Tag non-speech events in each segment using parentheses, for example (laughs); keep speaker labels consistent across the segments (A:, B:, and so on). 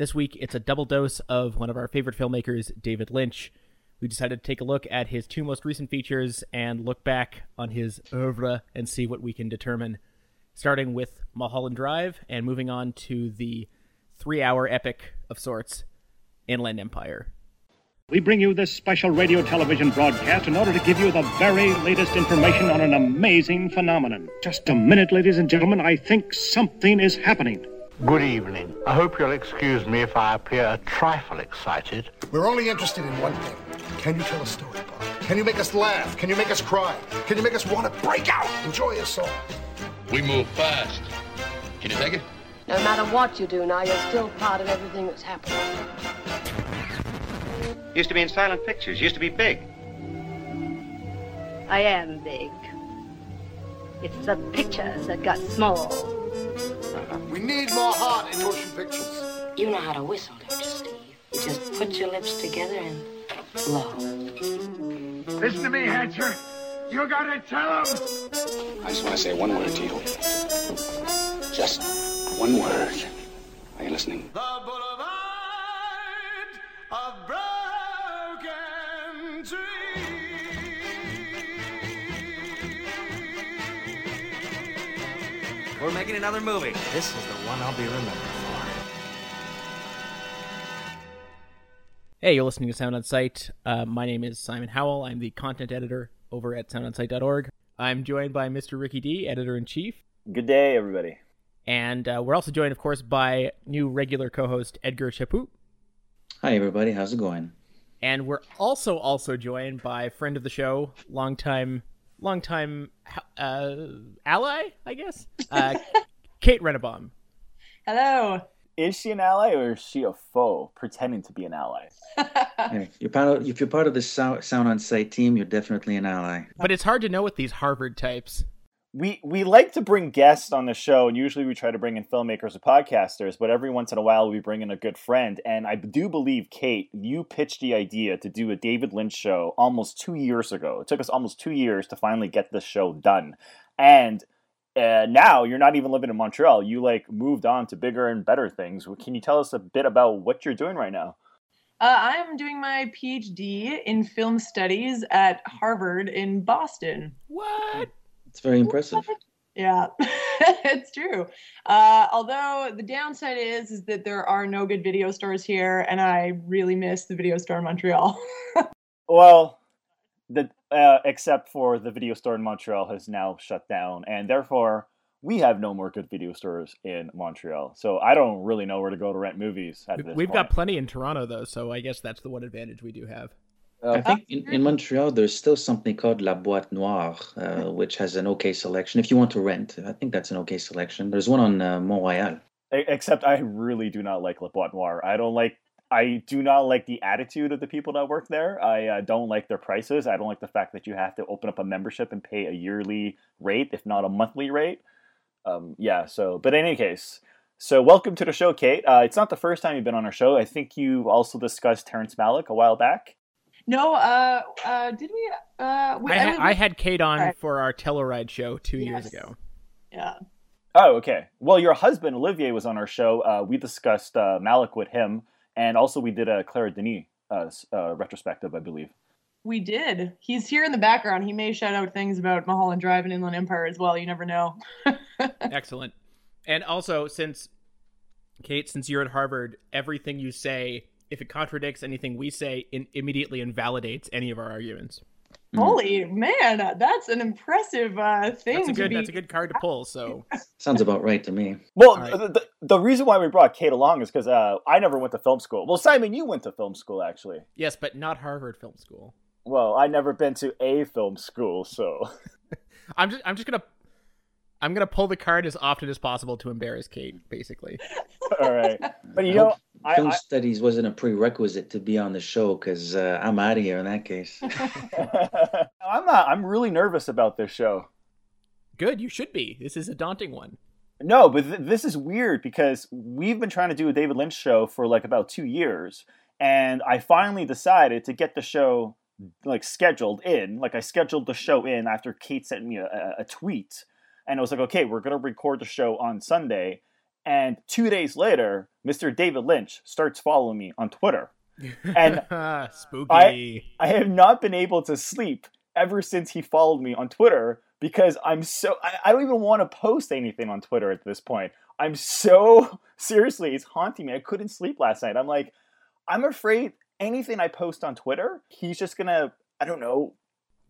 A: This week, it's a double dose of one of our favorite filmmakers, David Lynch. We decided to take a look at his two most recent features and look back on his oeuvre and see what we can determine. Starting with Mulholland Drive and moving on to the three hour epic of sorts, Inland Empire.
B: We bring you this special radio television broadcast in order to give you the very latest information on an amazing phenomenon. Just a minute, ladies and gentlemen. I think something is happening.
C: Good evening. I hope you'll excuse me if I appear a trifle excited.
D: We're only interested in one thing. Can you tell a story, Bob? Can you make us laugh? Can you make us cry? Can you make us want to break out? Enjoy a song.
E: We move fast. Can you take it?
F: No matter what you do now, you're still part of everything that's happening.
G: Used to be in silent pictures. Used to be big.
H: I am big. It's the pictures that got small.
D: We need more heart in motion pictures.
F: You know how to whistle, don't you, Steve? You just put your lips together and blow.
I: Listen to me, Hatcher. You gotta tell him.
J: I just want to say one word to you. Just one word. Are you listening?
I: The boulevard of broken trees.
K: We're making another movie. This is the one I'll be remembered for.
A: Hey, you're listening to Sound on Sight. Uh, my name is Simon Howell. I'm the content editor over at soundonsight.org. I'm joined by Mr. Ricky D, editor in chief.
L: Good day, everybody.
A: And uh, we're also joined, of course, by new regular co host Edgar Chaput.
M: Hi, everybody. How's it going?
A: And we're also also joined by friend of the show, longtime, longtime uh, ally, I guess, uh, (laughs) Kate Rennebaum.
N: Hello.
L: Is she an ally or is she a foe pretending to be an ally? (laughs)
M: yeah, you're part of, if you're part of the sound, Sound on Sight team, you're definitely an ally.
A: But it's hard to know with these Harvard types.
L: We we like to bring guests on the show, and usually we try to bring in filmmakers or podcasters. But every once in a while, we bring in a good friend. And I do believe, Kate, you pitched the idea to do a David Lynch show almost two years ago. It took us almost two years to finally get this show done, and uh, now you're not even living in Montreal. You like moved on to bigger and better things. Can you tell us a bit about what you're doing right now?
N: Uh, I'm doing my PhD in film studies at Harvard in Boston.
A: What?
M: It's very impressive. (laughs)
N: Yeah, (laughs) it's true. Uh, although the downside is, is that there are no good video stores here, and I really miss the video store in Montreal. (laughs)
L: well, the uh, except for the video store in Montreal has now shut down, and therefore we have no more good video stores in Montreal. So I don't really know where to go to rent movies. At this
A: We've
L: point.
A: got plenty in Toronto though, so I guess that's the one advantage we do have.
M: Uh, I think in, in, Montreal there's still something called La Boîte Noire, uh, which has an okay selection. If you want to rent, I think that's an okay selection. There's one on uh, Montreal.
L: Except I really do not like La Boîte Noire. I don't like. I do not like the attitude of the people that work there. I uh, don't like their prices. I don't like the fact that you have to open up a membership and pay a yearly rate, if not a monthly rate. Um, yeah. So, but in any case, so welcome to the show, Kate. Uh, it's not the first time you've been on our show. I think you also discussed Terrence Malick a while back.
N: No, uh, uh, did we? Uh, we,
A: I, ha- I, had Kate on right. for our Telluride show two yes. years ago.
N: Yeah.
L: Oh, okay. Well, your husband Olivier was on our show. Uh, we discussed uh, Malick with him, and also we did a Claire Denis uh, uh, retrospective, I believe.
N: We did. He's here in the background. He may shout out things about Mulholland Drive and Inland Empire as well. You never know. (laughs)
A: Excellent. And also, since Kate, since you're at Harvard, everything you say if it contradicts anything we say, it immediately invalidates any of our arguments.
N: Holy man, that's an impressive uh, thing.
A: That's a good.
N: Be...
A: That's a good card to pull. So (laughs)
M: sounds about right to me.
L: Well, right. the, the, the, reason why we brought Kate along is because uh, I never went to film school. Well, Simon, you went to film school actually.
A: Yes, but not Harvard Film School.
L: Well, I never been to a film school, so (laughs)
A: I'm just I'm just gonna I'm gonna pull the card as often as possible to embarrass Kate, basically. (laughs)
L: All right, but you know, I,
M: film
L: I,
M: studies wasn't a prerequisite to be on the show because uh, I'm out of here in that case. (laughs) (laughs)
L: I'm not. I'm really nervous about this show.
A: Good, you should be. This is a daunting one.
L: No, but th- this is weird because we've been trying to do a David Lynch show for like about two years, and I finally decided to get the show like scheduled in. Like I scheduled the show in after Kate sent me a, a, a tweet, and I was like, okay, we're gonna record the show on Sunday And two days later, Mr. David Lynch starts following me on Twitter. And (laughs)
A: spooky.
L: I, I have not been able to sleep ever since he followed me on Twitter because I'm so I, I don't even want to post anything on Twitter at this point. I'm so (laughs) seriously, it's haunting me. I couldn't sleep last night. I'm like, I'm afraid anything I post on Twitter, he's just gonna, I don't know,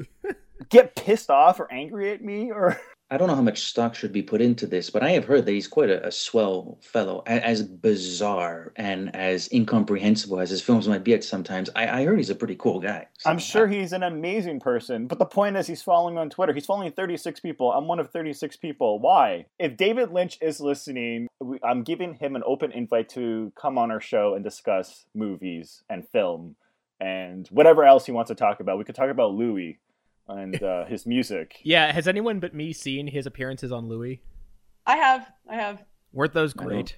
L: (laughs) get pissed off or angry at me or
M: I don't know how much stock should be put into this, but I have heard that he's quite a, a swell fellow. A- As bizarre and as incomprehensible as his films might be at sometimes, I, I heard he's a pretty cool guy.
L: I'm sure he's an amazing person, but the point is he's following me on Twitter. He's following 36 people. I'm one of 36 people. Why? If David Lynch is listening, I'm giving him an open invite to come on our show and discuss movies and film and whatever else he wants to talk about. We could talk about Louie and uh, his music. (laughs)
A: Yeah, has anyone but me seen his appearances on Louie?
N: I have. I have.
A: Weren't those great?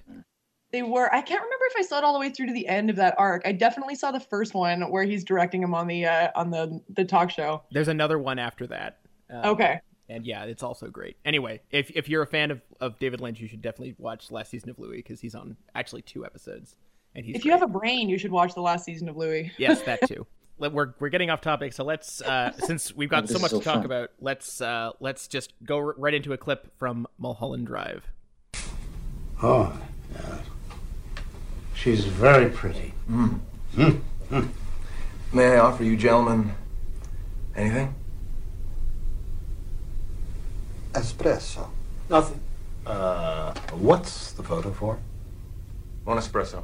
N: They were. I can't remember if I saw it all the way through to the end of that arc. I definitely saw the first one where he's directing him on the uh, on the the talk show.
A: There's another one after that. Um,
N: Okay.
A: And yeah, it's also great. Anyway, if if you're a fan of, of David Lynch, you should definitely watch last season of Louie because he's on actually two episodes, and he's
N: if you have a brain, you should watch the last season of Louie.
A: yes, that (laughs) too. Let- We're we're getting off topic, so let's uh, (laughs) since we've got so much
M: is
A: to talk
M: fun.
A: about, let's uh, let's just go r- right into a clip from Mulholland Drive.
O: Oh, yes. She's very pretty.
P: Mm.
O: Mm. Mm.
P: May I offer you gentlemen anything?
O: Espresso. Nothing. Uh, what's the photo for?
P: One espresso.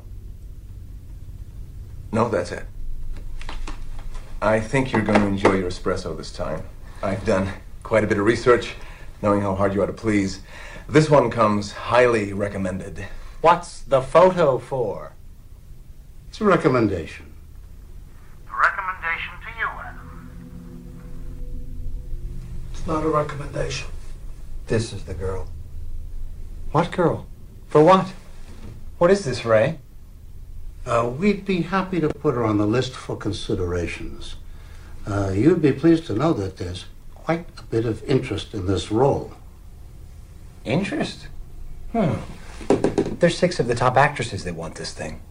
P: No, that's it. I think you're going to enjoy your espresso this time. I've done quite a bit of research, knowing how hard you are to please. This one comes highly recommended.
O: What's the photo for? It's a recommendation.
I: A recommendation to you, Adam.
O: It's not a recommendation. This is the girl. What girl? For what?
P: What is this, Ray?
O: Uh, we'd be happy to put her on the list for considerations. Uh, you'd be pleased to know that there's quite a bit of interest in this role.
P: Interest? Hmm. There's six of the top actresses that want this thing.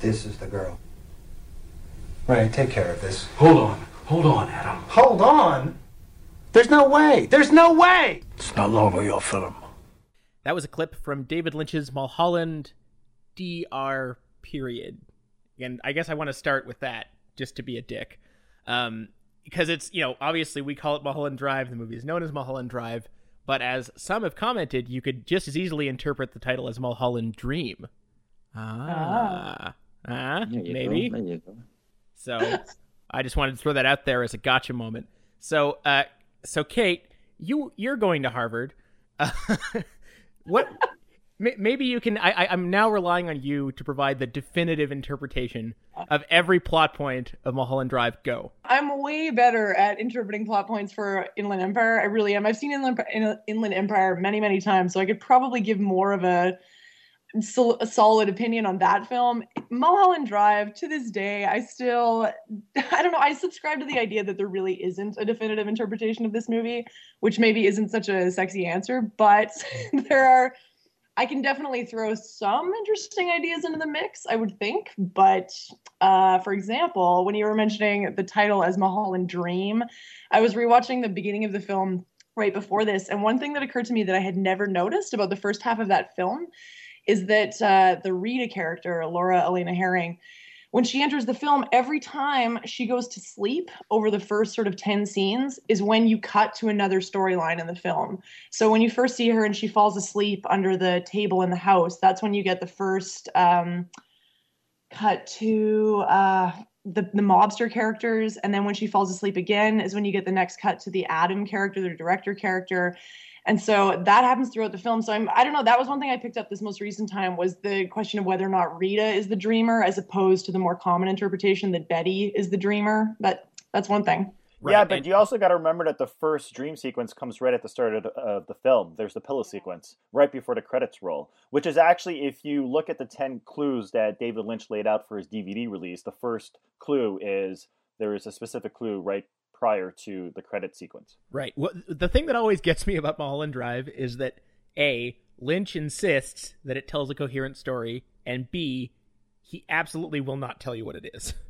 O: This is the girl.
P: Right, take care of this.
O: Hold on. Hold on, Adam.
P: Hold on. There's no way. There's no way.
O: It's not over your film.
A: That was a clip from David Lynch's Mulholland DR period. And I guess I want to start with that just to be a dick. Um, because it's, you know, obviously we call it Mulholland Drive. The movie is known as Mulholland Drive. But as some have commented, you could just as easily interpret the title as Mulholland Dream. Ah. Ah,
M: There
A: maybe.
M: Go. There you go.
A: So I just wanted to throw that out there as a gotcha moment. So, uh, so Kate, you you're going to Harvard. Uh, (laughs) what? May- Maybe you can. I, I'm now relying on you to provide the definitive interpretation of every plot point of Mulholland Drive. Go.
N: I'm way better at interpreting plot points for Inland Empire. I really am. I've seen Inland, In- Inland Empire many, many times, so I could probably give more of a, a solid opinion on that film. Mulholland Drive, to this day, I still, (laughs) I don't know, I subscribe to the idea that there really isn't a definitive interpretation of this movie, which maybe isn't such a sexy answer, but (laughs) there are. I can definitely throw some interesting ideas into the mix, I would think. But uh, for example, when you were mentioning the title as Mulholland Dream, I was rewatching the beginning of the film right before this, and one thing that occurred to me that I had never noticed about the first half of that film is that uh, the Rita character, Laura Elena Harring, when she enters the film, every time she goes to sleep over the first sort of 10 scenes is when you cut to another storyline in the film. So when you first see her and she falls asleep under the table in the house, that's when you get the first um, cut to uh, the, the mobster characters. And then when she falls asleep again is when you get the next cut to the Adam character, the director character. And so that happens throughout the film. So I'm I don't know, that was one thing I picked up this most recent time was the question of whether or not Rita is the dreamer as opposed to the more common interpretation that Betty is the dreamer. But that's one thing.
L: yeah, but you also got to remember that the first dream sequence comes right at the start of the, of the film. There's the pillow sequence right before the credits roll, which is actually, if you look at the 10 clues that David Lynch laid out for his DVD release, the first clue is there is a specific clue right prior to the credit sequence.
A: Right. Well, the thing that always gets me about Mulholland Drive is that a Lynch insists that it tells a coherent story, and B, he absolutely will not tell you what it is. (laughs)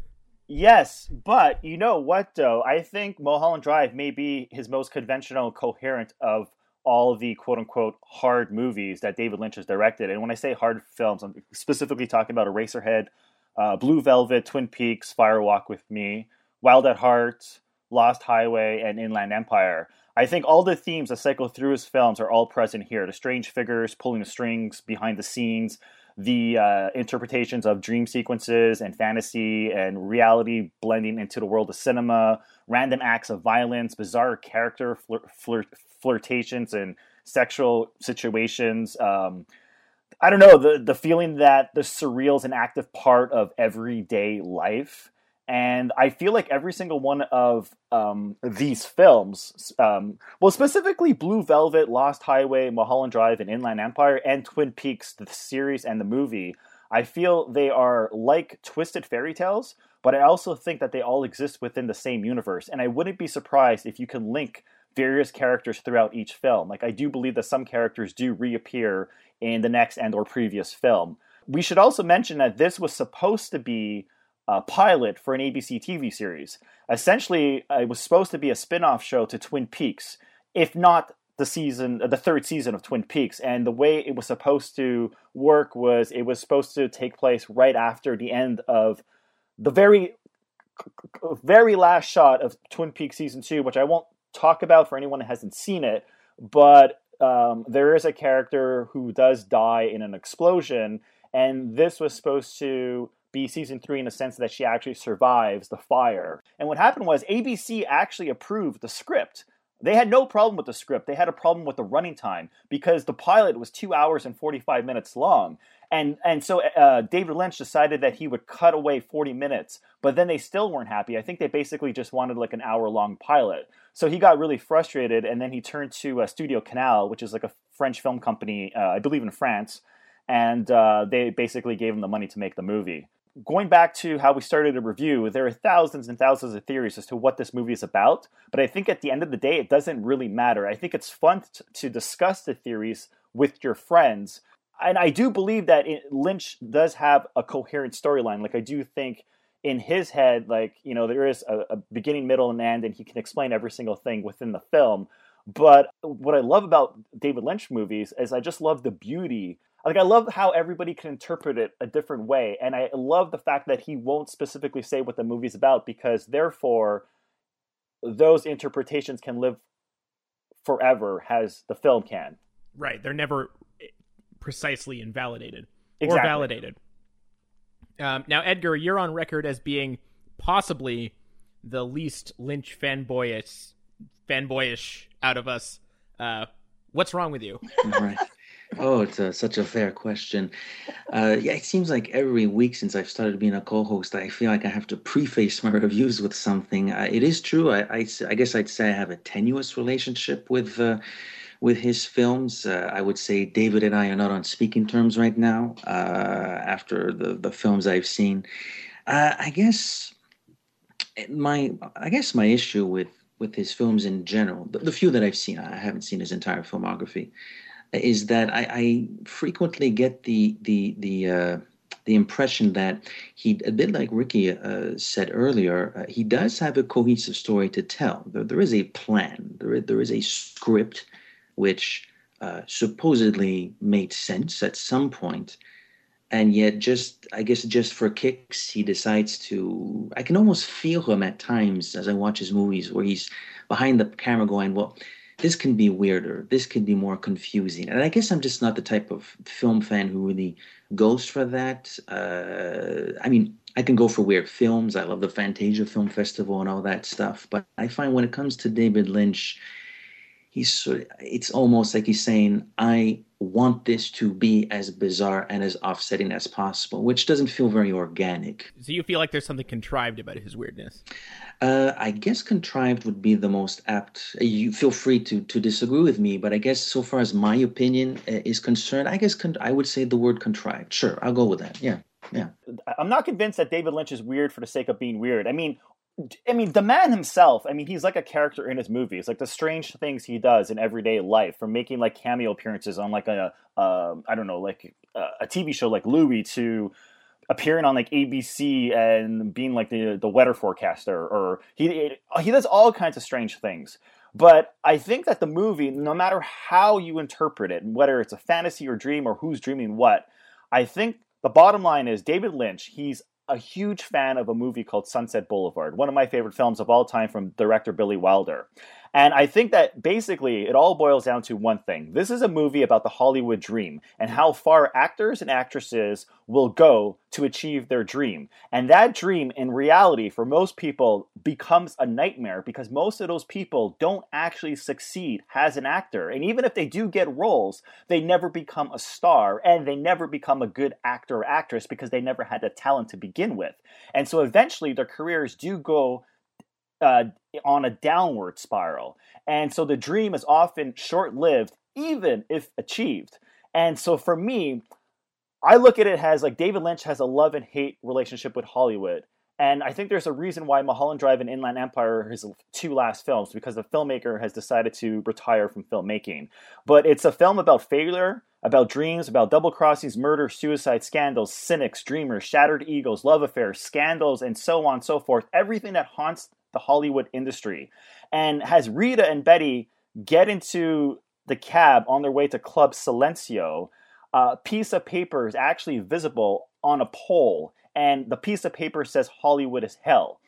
L: Yes, but you know what, though? I think Mulholland Drive may be his most conventional, coherent of all the quote unquote hard movies that David Lynch has directed. And when I say hard films, I'm specifically talking about Eraserhead, uh, Blue Velvet, Twin Peaks, Fire Walk with Me, Wild at Heart, Lost Highway, and Inland Empire. I think all the themes that cycle through his films are all present here. The strange figures pulling the strings behind the scenes, the uh, interpretations of dream sequences and fantasy and reality blending into the world of cinema, random acts of violence, bizarre character flir- flir- flirtations and sexual situations. Um, I don't know the the feeling that the surreal is an active part of everyday life and I feel like every single one of um, these films, um, well, specifically Blue Velvet, Lost Highway, Mulholland Drive, and Inland Empire, and Twin Peaks, the series and the movie, I feel they are like twisted fairy tales, but I also think that they all exist within the same universe. And I wouldn't be surprised if you can link various characters throughout each film. Like I do believe that some characters do reappear in the next and or previous film. We should also mention that this was supposed to be uh, pilot for an ABC TV series. Essentially, it was supposed to be a spin-off show to Twin Peaks, if not the season, the third season of Twin Peaks. And the way it was supposed to work was it was supposed to take place right after the end of the very, very last shot of Twin Peaks season two, which I won't talk about for anyone that hasn't seen it. But um, there is a character who does die in an explosion, and this was supposed to be season three in the sense that she actually survives the fire. And what happened was ABC actually approved the script. They had no problem with the script. They had a problem with the running time because the pilot was two hours and 45 minutes long. And, and so uh, David Lynch decided that he would cut away 40 minutes, but then they still weren't happy. I think they basically just wanted like an hour long pilot. So he got really frustrated and then he turned to uh, Studio Canal, which is like a French film company, uh, I believe in France. And uh, they basically gave him the money to make the movie going back to how we started a review, there are thousands and thousands of theories as to what this movie is about. But I think at the end of the day, it doesn't really matter. I think it's fun t- to discuss the theories with your friends. And I do believe that it, Lynch does have a coherent storyline. Like, I do think in his head, like, you know, there is a, a beginning, middle, and end, and he can explain every single thing within the film. But what I love about David Lynch movies is I just love the beauty like I love how everybody can interpret it a different way, and I love the fact that he won't specifically say what the movie's about because therefore those interpretations can live forever as the film can.
A: Right, they're never eh, precisely invalidated
L: exactly.
A: or validated. Um, now, Edgar, you're on record as being possibly the least Lynch fanboyish, fanboyish out of us. Uh, what's wrong with you? (laughs)
M: right. Oh, it's a, such a fair question. Uh, yeah, it seems like every week since I've started being a co-host, I feel like I have to preface my (laughs) reviews with something. Uh, it is true. I, I, I, guess I'd say I have a tenuous relationship with uh, with his films. Uh, I would say David and I are not on speaking terms right now uh, after the the films I've seen. Uh, I guess my I guess my issue with with his films in general, the, the few that I've seen, I haven't seen his entire filmography is that I, I frequently get the the the uh, the impression that he, a bit like Ricky uh, said earlier, uh, he does have a cohesive story to tell. There, there is a plan. There, there is a script which uh, supposedly made sense at some point, and yet just I guess just for kicks, he decides to. I can almost feel him at times as I watch his movies, where he's behind the camera going, "Well." This can be weirder. This can be more confusing. And I guess I'm just not the type of film fan who really goes for that. Uh, I mean, I can go for weird films. I love the Fantasia Film Festival and all that stuff. But I find when it comes to David Lynch, he's sort of, it's almost like he's saying, I want this to be as bizarre and as offsetting as possible, which doesn't feel very organic.
A: So you feel like there's something contrived about his weirdness?
M: Uh, I guess contrived would be the most apt. You feel free to to disagree with me, but I guess so far as my opinion uh, is concerned, I guess con- I would say the word contrived. Sure, I'll go with that. Yeah, yeah.
L: I'm not convinced that David Lynch is weird for the sake of being weird. I mean, I mean, the man himself, I mean, he's like a character in his movies. Like the strange things he does in everyday life, from making like cameo appearances on like a, uh, I don't know, like a, TV show like Louie to appearing on like ABC and being like the the weather forecaster, or he he does all kinds of strange things. But I think that the movie, no matter how you interpret it, whether it's a fantasy or dream or who's dreaming what, I think the bottom line is David Lynch. He's a huge fan of a movie called Sunset Boulevard, one of my favorite films of all time from director Billy Wilder. And I think that basically it all boils down to one thing. This is a movie about the Hollywood dream and how far actors and actresses will go to achieve their dream. And that dream, in reality, for most people, becomes a nightmare because most of those people don't actually succeed as an actor. And even if they do get roles, they never become a star and they never become a good actor or actress because they never had the talent to begin with. And so eventually their careers do go uh, on a downward spiral. And so the dream is often short lived, even if achieved. And so for me, I look at it as like David Lynch has a love and hate relationship with Hollywood. And I think there's a reason why Mulholland Drive and Inland Empire are his two last films because the filmmaker has decided to retire from filmmaking. But it's a film about failure, about dreams, about double crossings, murder, suicide, scandals, cynics, dreamers, shattered egos, love affairs, scandals, and so on and so forth. Everything that haunts the Hollywood industry, and has Rita and Betty get into the cab on their way to Club Silencio. A piece of paper is actually visible on a pole, and the piece of paper says Hollywood is hell.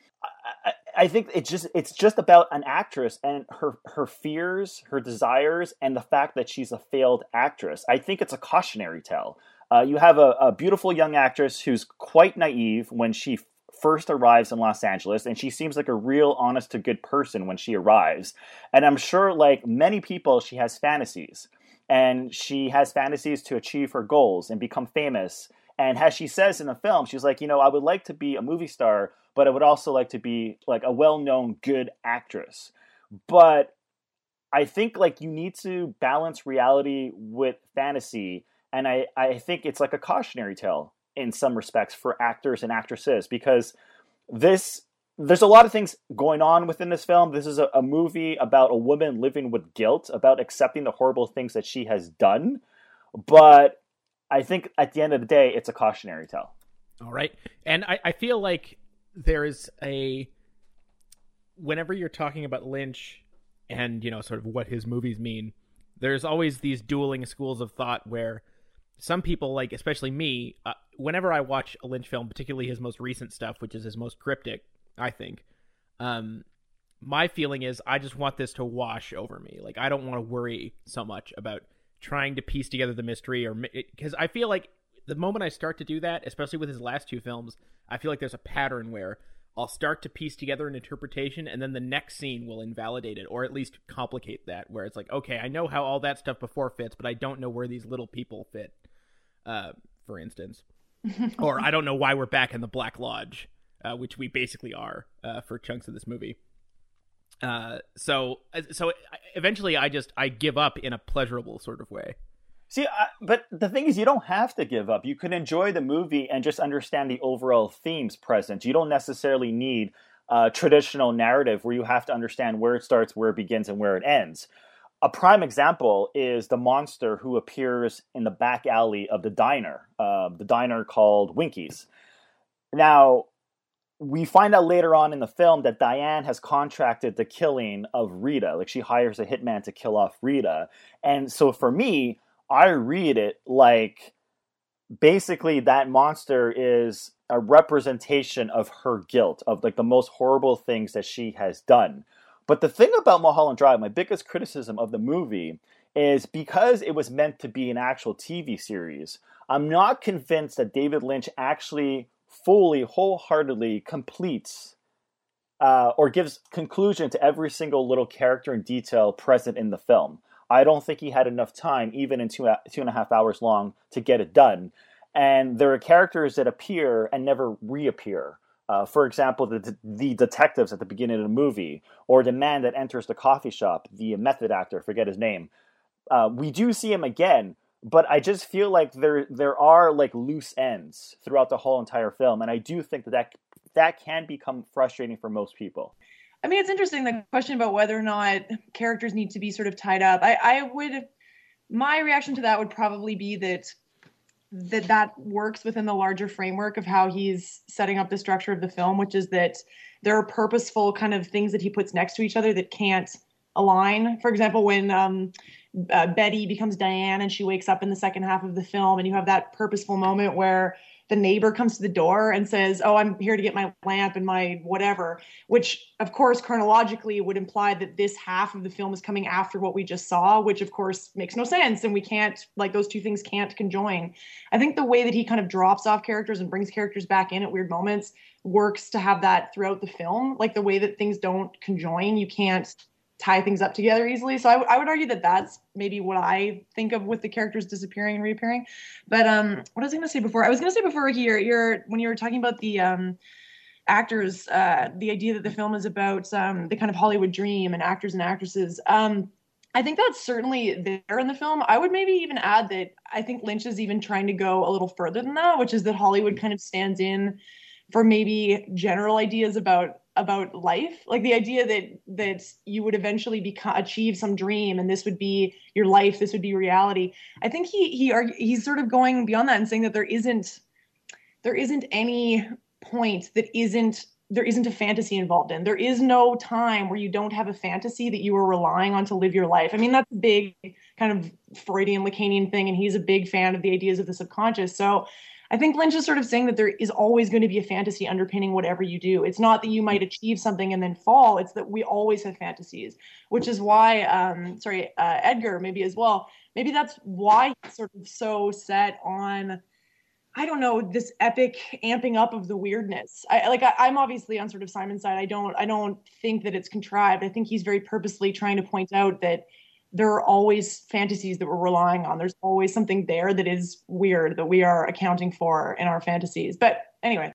L: I, think it's just it's just about an actress and her her fears, her desires, and the fact that she's a failed actress. I think it's a cautionary tale. Uh, you have a, a, beautiful young actress who's quite naive when she first arrives in Los Angeles, and she seems like a real honest to good person when she arrives. And I'm sure, like many people, she has fantasies. And she has fantasies to achieve her goals and become famous. And as she says in the film, she's like, you know, I would like to be a movie star, but I would also like to be like a well known good actress. But I think like you need to balance reality with fantasy. And I, I think it's like a cautionary tale in some respects for actors and actresses because this there's a lot of things going on within this film. This is a, a, movie about a woman living with guilt, about accepting the horrible things that she has done. But I think at the end of the day, it's a cautionary tale.
A: All right. And I, I feel like there is a. Whenever you're talking about Lynch and, you know, sort of what his movies mean, there's always these dueling schools of thought where some people like especially me uh, whenever i watch a lynch film particularly his most recent stuff which is his most cryptic i think um my feeling is i just want this to wash over me like i don't want to worry so much about trying to piece together the mystery or because i feel like the moment i start to do that especially with his last two films i feel like there's a pattern where I'll start to piece together an interpretation, and then the next scene will invalidate it, or at least complicate that. Where it's like, okay, I know how all that stuff before fits, but I don't know where these little people fit uh, for instance. or I don't know why we're back in the Black Lodge, uh, which we basically are uh, for chunks of this movie. Uh, so uh, so eventually, I just I give up in a pleasurable sort of way.
L: See, I, but the thing is, you don't have to give up. You can enjoy the movie and just understand the overall themes present. You don't necessarily need a traditional narrative where you have to understand where it starts, where it begins, and where it ends a prime example is the monster who appears in the back alley of the diner, uh, the diner called Winkie's. Now, we find out later on in the film that Diane has contracted the killing of Rita. Like she hires a hitman to kill off Rita. And so for me, I read it like basically that monster is a representation of her guilt, of like the most horrible things that she has done. But the thing about Mulholland Drive, my biggest criticism of the movie is because it was meant to be an actual TV series, I'm not convinced that David Lynch actually fully, wholeheartedly completes uh, or gives conclusion to every single little character and detail present in the film. I don't think he had enough time, even in two, two and a half hours long, to get it done. And there are characters that appear and never reappear. Uh, for example, the, the detectives at the beginning of the movie, or the man that enters the coffee shop, the method actor, forget his name. Uh, we do see him again, but I just feel like there there are like loose ends throughout the whole entire film, and I do think that that that can become frustrating for most people.
N: I mean, it's interesting the question about whether or not characters need to be sort of tied up. I, I would, my reaction to that would probably be that that that works within the larger framework of how he's setting up the structure of the film, which is that there are purposeful kind of things that he puts next to each other that can't align. For example, when um, uh, Betty becomes Diane and she wakes up in the second half of the film, and you have that purposeful moment where the neighbor comes to the door and says, "Oh, I'm here to get my lamp and my whatever," which of course chronologically would imply that this half of the film is coming after what we just saw, which of course makes no sense and we can't like those two things can't conjoin. I think the way that he kind of drops off characters and brings characters back in at weird moments works to have that throughout the film, like the way that things don't conjoin, you can't tie things up together easily. So I, w- I would argue that that's maybe what I think of with the characters disappearing and reappearing. But um, what was I going to say before? I was going to say before here, you're when you were talking about the um, actors, uh, the idea that the film is about um, the kind of Hollywood dream and actors and actresses. Um, I think that's certainly there in the film. I would maybe even add that I think Lynch is even trying to go a little further than that, which is that Hollywood kind of stands in for maybe general ideas about about life like the idea that that you would eventually become achieve some dream and this would be your life this would be reality. I think he he he's sort of going beyond that and saying that there isn't there isn't any point that isn't there isn't a fantasy involved in. There is no time where you don't have a fantasy that you are relying on to live your life. I mean that's a big kind of freudian lacanian thing and he's a big fan of the ideas of the subconscious. So I think Lynch is sort of saying that there is always going to be a fantasy underpinning whatever you do. It's not that you might achieve something and then fall. It's that we always have fantasies, which is why, um, sorry, uh, Edgar maybe as well. Maybe that's why he's sort of so set on, I don't know, this epic amping up of the weirdness. I like. I, am obviously on sort of Simon's side. I don't. I don't think that it's contrived. I think he's very purposely trying to point out that there are always fantasies that we're relying on. There's always something there that is weird that we are accounting for in our fantasies. But anyway.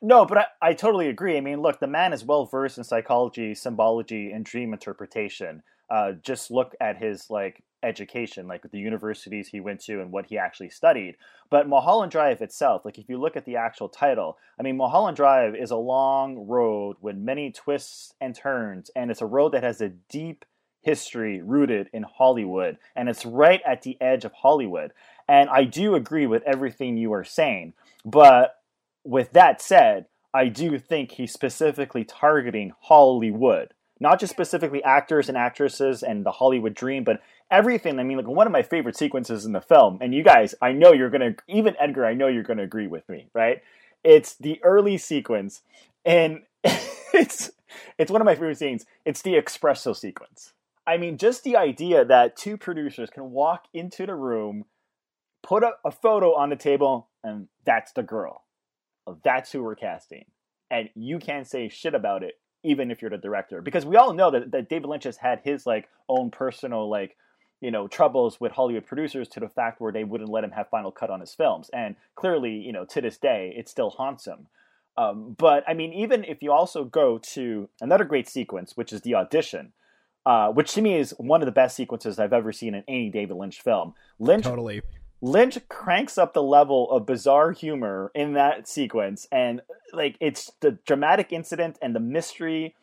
L: No, but I, I totally agree. I mean, look, the man is well versed in psychology, symbology, and dream interpretation. Uh, just look at his like education, like the universities he went to and what he actually studied. But Mulholland Drive itself, like if you look at the actual title, I mean, Mulholland Drive is a long road with many twists and turns, and it's a road that has a deep history rooted in Hollywood, and it's right at the edge of Hollywood. And I do agree with everything you are saying. But with that said, I do think he's specifically targeting Hollywood, not just specifically actors and actresses and the Hollywood dream, but everything. I mean, like one of my favorite sequences in the film, and you guys, I know you're gonna, even Edgar, I know you're gonna agree with me, right? It's the early sequence, and (laughs) it's it's one of my favorite scenes. It's the espresso sequence I mean, just the idea that two producers can walk into the room, put a, a photo on the table, and that's the girl. That's who we're casting. And you can't say shit about it, even if you're the director. Because we all know that, that David Lynch has had his like own personal like you know troubles with Hollywood producers to the fact where they wouldn't let him have final cut on his films, and clearly, you know, to this day, it still haunts him. Um, but I mean, even if you also go to another great sequence, which is the audition, uh, which to me is one of the best sequences I've ever seen in any David Lynch film. Lynch
A: totally.
L: Lynch cranks up the level of bizarre humor in that sequence, and like it's the dramatic incident and the mystery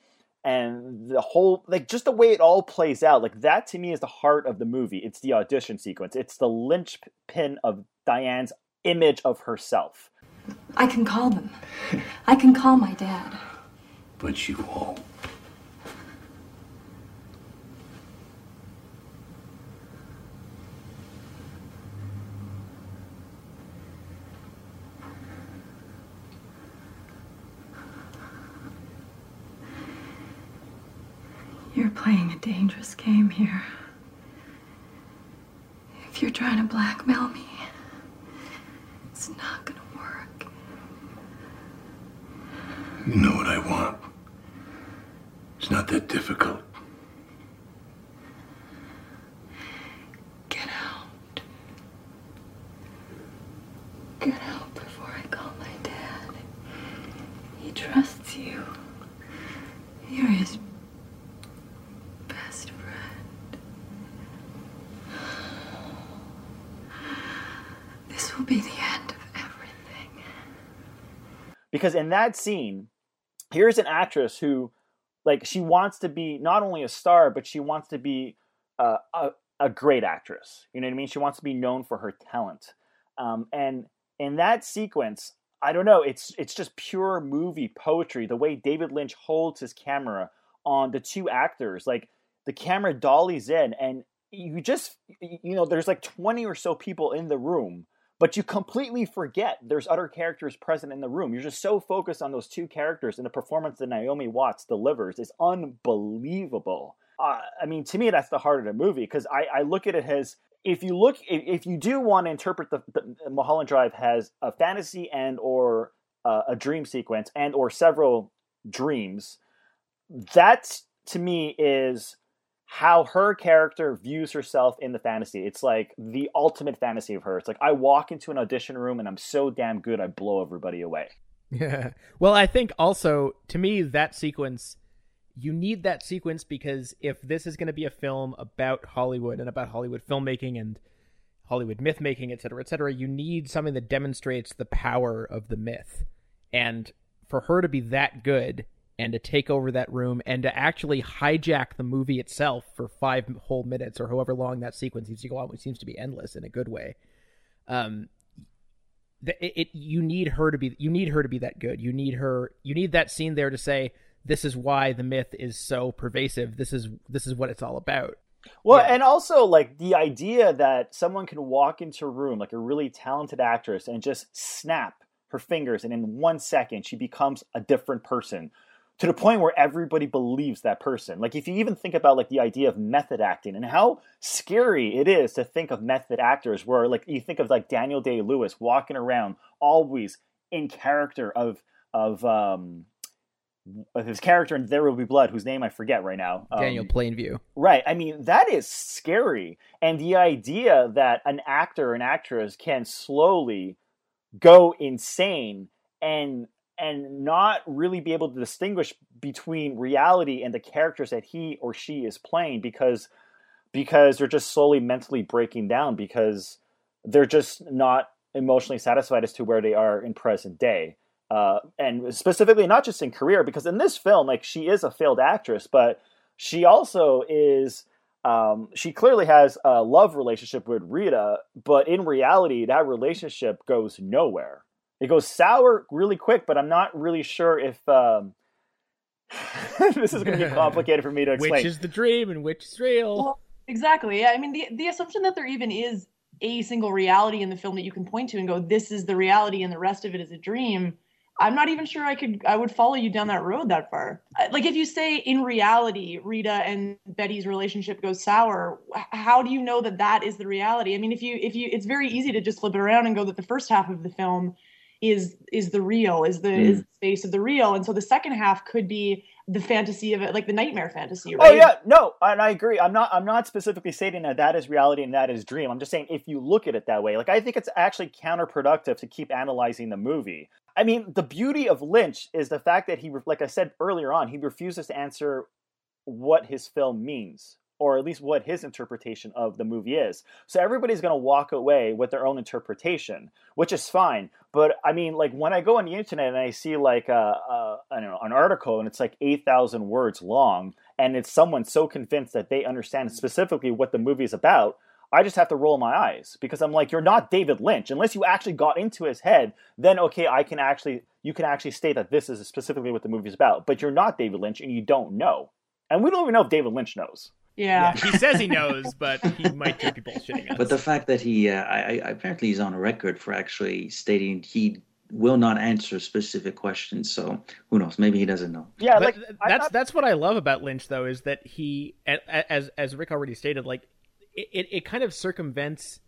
L: and the whole like just the way it all plays out. Like that to me is the heart of the movie. It's the audition sequence. It's the linchpin of Diane's image of herself.
Q: I can call them. I can call my dad.
R: But you won't.
Q: You're playing a dangerous game here. If you're trying to blackmail me, it's not gonna work.
R: You know what I want. It's not that difficult.
Q: Get out. Get out before I call my dad. He trusts you. You're his best friend. This will be the end of everything.
L: Because in that scene, here's an actress who, like, she wants to be not only a star, but she wants to be uh, a a great actress. You know what I mean? She wants to be known for her talent. Um, and in that sequence, I don't know. It's it's just pure movie poetry. The way David Lynch holds his camera on the two actors, like the camera dollies in, and you just you know there's like 20 or so people in the room but you completely forget there's other characters present in the room. You're just so focused on those two characters and the performance that naomi watts delivers is unbelievable. Uh, i mean to me that's the heart of the movie because I, I look at it as if you look if, if you do want to interpret the, the mulholland drive has a fantasy and or uh, a dream sequence and or several dreams that to me is how her character views herself in the fantasy. It's like the ultimate fantasy of her. It's like I walk into an audition room and I'm so damn good I blow everybody away.
A: Yeah. Well, I think also to me that sequence you need that sequence because if this is going to be a film about Hollywood and about Hollywood filmmaking and Hollywood myth making, et cetera, et cetera, you need something that demonstrates the power of the myth. And for her to be that good and to take over that room and to actually hijack the movie itself for five whole minutes or however long that sequence seems to go on, which seems to be endless in a good way. Um, it, it you need her to be you need her to be that good. You need her you need that scene there to say this is why the myth is so pervasive. This is this is what it's all about.
L: Well, yeah. and also like the idea that someone can walk into a room like a really talented actress and just snap her fingers and in one second she becomes a different person to the point where everybody believes that person. Like if you even think about like the idea of method acting and how scary it is to think of method actors where like you think of like Daniel Day Lewis walking around always in character of of um of his character in There Will Be Blood, whose name I forget right now.
A: Um, Daniel Plainview.
L: Right. I mean, that is scary. And the idea that an actor and actress can slowly go insane and and not really be able to distinguish between reality and the characters that he or she is playing because because they're just slowly mentally breaking down because they're just not emotionally satisfied as to where they are in present day. Uh, and specifically not just in career because in this film like she is a failed actress but she also is um, she clearly has a love relationship with rita but in reality that relationship goes nowhere it goes sour really quick, but I'm not really sure if um, (laughs) this is going to be (laughs) complicated for me to explain.
A: Which is the dream and which is real?
N: Well, exactly. Yeah, I mean the the assumption that there even is a single reality in the film that you can point to and go, "This is the reality," and the rest of it is a dream. I'm not even sure I could I would follow you down that road that far. Like if you say in reality Rita and Betty's relationship goes sour, how do you know that that is the reality? I mean, if you if you it's very easy to just flip it around and go that the first half of the film is is the real is the mm. is the space of the real. And so the second half could be the fantasy of it like the nightmare fantasy
L: right? oh yeah. No and i agree. I'm not i'm not specifically stating that that is reality and that is dream. I'm just saying if you look at it that way like i think it's actually counterproductive to keep analyzing the movie. I mean the beauty of lynch is the fact that he like i said earlier on he refuses to answer what his film means or at least what his interpretation of the movie is. So everybody's going to walk away with their own interpretation, which is fine. But I mean, like when I go on the internet and I see like a, a I don't know an article and it's like eight thousand words long, and it's someone so convinced that they understand specifically what the movie is about. I just have to roll my eyes because I'm like, you're not David Lynch unless you actually got into his head. Then okay, I can actually you can actually state that this is specifically what the movie is about. But you're not David Lynch and you don't know, and we don't even know if David Lynch knows.
N: Yeah.
A: yeah. he says he knows, but he might just be bullshitting us.
M: But the fact that he, uh, I, I, apparently, he's on a record for actually stating he will not answer specific questions. So who knows? Maybe he doesn't know.
L: Yeah, like
A: that's thought... that's what I love about Lynch, though, is that he, as as Rick already stated, like it it kind of circumvents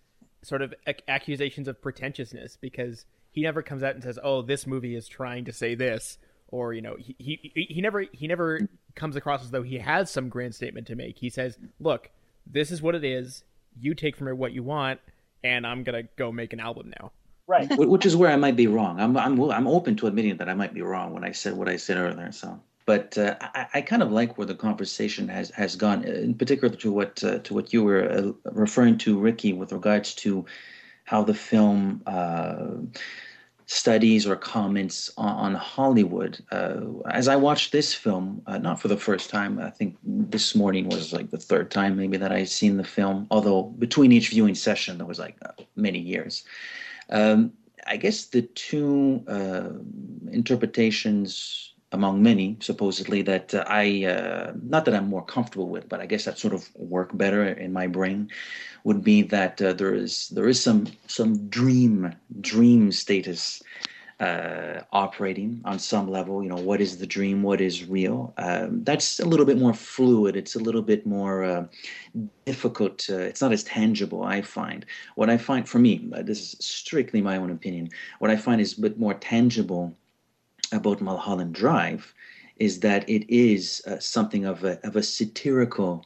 A: sort of accusations of pretentiousness because he never comes out and says, "Oh, this movie is trying to say this," or you know, he he, he never he never comes across as though he has some grand statement to make. He says, "Look, this is what it is. You take from it what you want, and I'm gonna go make an album now."
L: Right.
M: Which is where I might be wrong. I'm I'm I'm open to admitting that I might be wrong when I said what I said earlier. So, but uh, I, I kind of like where the conversation has has gone, in particular to what uh, to what you were uh, referring to, Ricky, with regards to how the film. Studies or comments on, on Hollywood. Uh, as I watched this film, uh, not for the first time, I think this morning was like the third time maybe that I'd seen the film, although between each viewing session there was like uh, many years. Um, I guess the two uh, interpretations among many, supposedly, that uh, I, uh, not that I'm more comfortable with, but I guess that sort of work better in my brain, would be that uh, there is there is some some dream dream status uh, operating on some level. You know, what is the dream? What is real? Um, that's a little bit more fluid. It's a little bit more uh, difficult. it's not as tangible. I find what I find for me. Uh, this is strictly my own opinion. What I find is a bit more tangible about Mulholland Drive is that it is uh, something of a of a satirical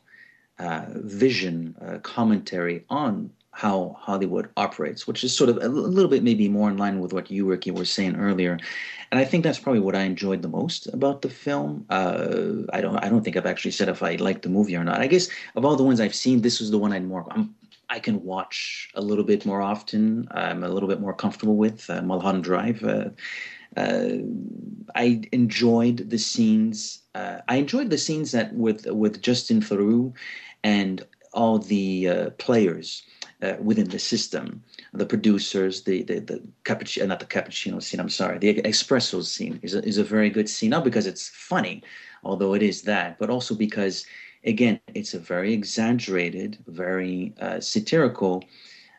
M: uh, vision, uh, commentary on how Hollywood operates, which is sort of a little bit maybe more in line with what you, Ricky, were saying earlier. And I think that's probably what I enjoyed the most about the film. Uh, I don't, I don't think I've actually said if I liked the movie or not. I guess of all the ones I've seen, this was the one I'd more. I'm, I can watch a little bit more often. I'm a little bit more comfortable with uh, Mulholland Drive. Uh, uh, I enjoyed the scenes. Uh, I enjoyed the scenes that with with Justin Theroux and all the uh, players uh, within the system, the producers, the the, the cappuccino, uh, not the cappuccino scene. I'm sorry, the espresso scene is a, is a very good scene. Not because it's funny, although it is that, but also because again, it's a very exaggerated, very uh, satirical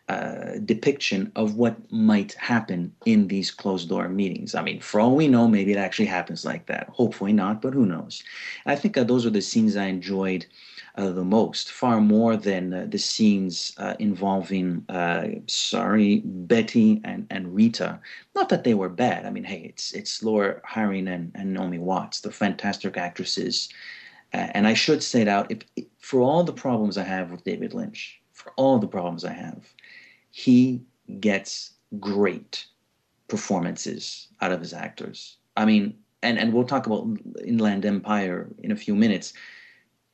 M: uh, depiction of what might happen in these closed door meetings. I mean, for all we know, maybe it actually happens like that. Hopefully not, but who knows? I think uh, those are the scenes I enjoyed uh, the most, far more than uh, the scenes uh, involving, sorry, Betty and, and Rita. Not that they were bad. I mean, hey, it's it's Laura Harring and, and Naomi Watts, the fantastic actresses. and I should say it out, if, for all the problems I have with David Lynch, for all the problems I have, he gets great performances out of his actors. I mean, and, and we'll talk about Inland Empire in a few minutes.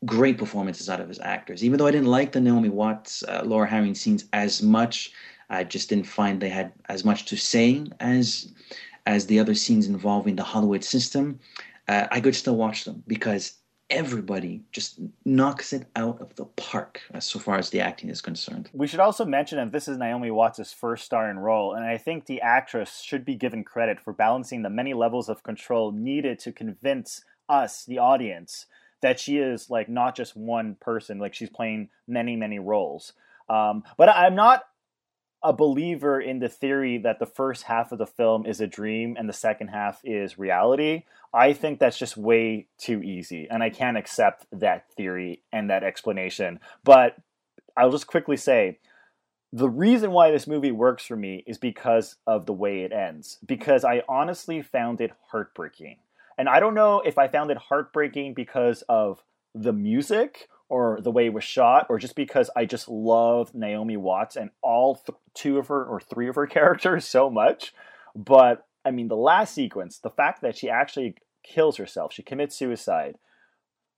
M: Great performances out of his actors. Even though I didn't like the Naomi Watts, uh, Laura Harring scenes as much, I just didn't find they had as much to say as as the other scenes involving the Hollywood system. Uh, I could still watch them because everybody just knocks it out of the park as so far as the acting is concerned.
L: We should also mention that this is Naomi Watts' first starring role, and I think the actress should be given credit for balancing the many levels of control needed to convince us, the audience, that she is like not just one person, like she's playing many, many roles. Um, but I'm not a believer in the theory that the first half of the film is a dream and the second half is reality. I think that's just way too easy, and I can't accept that theory and that explanation. But I'll just quickly say the reason why this movie works for me is because of the way it ends, because I honestly found it heartbreaking. And I don't know if I found it heartbreaking because of the music or the way it was shot, or just because I just love Naomi Watts and all th- two of her or three of her (laughs) characters so much. But I mean, the last sequence, the fact that she actually kills herself, she commits suicide.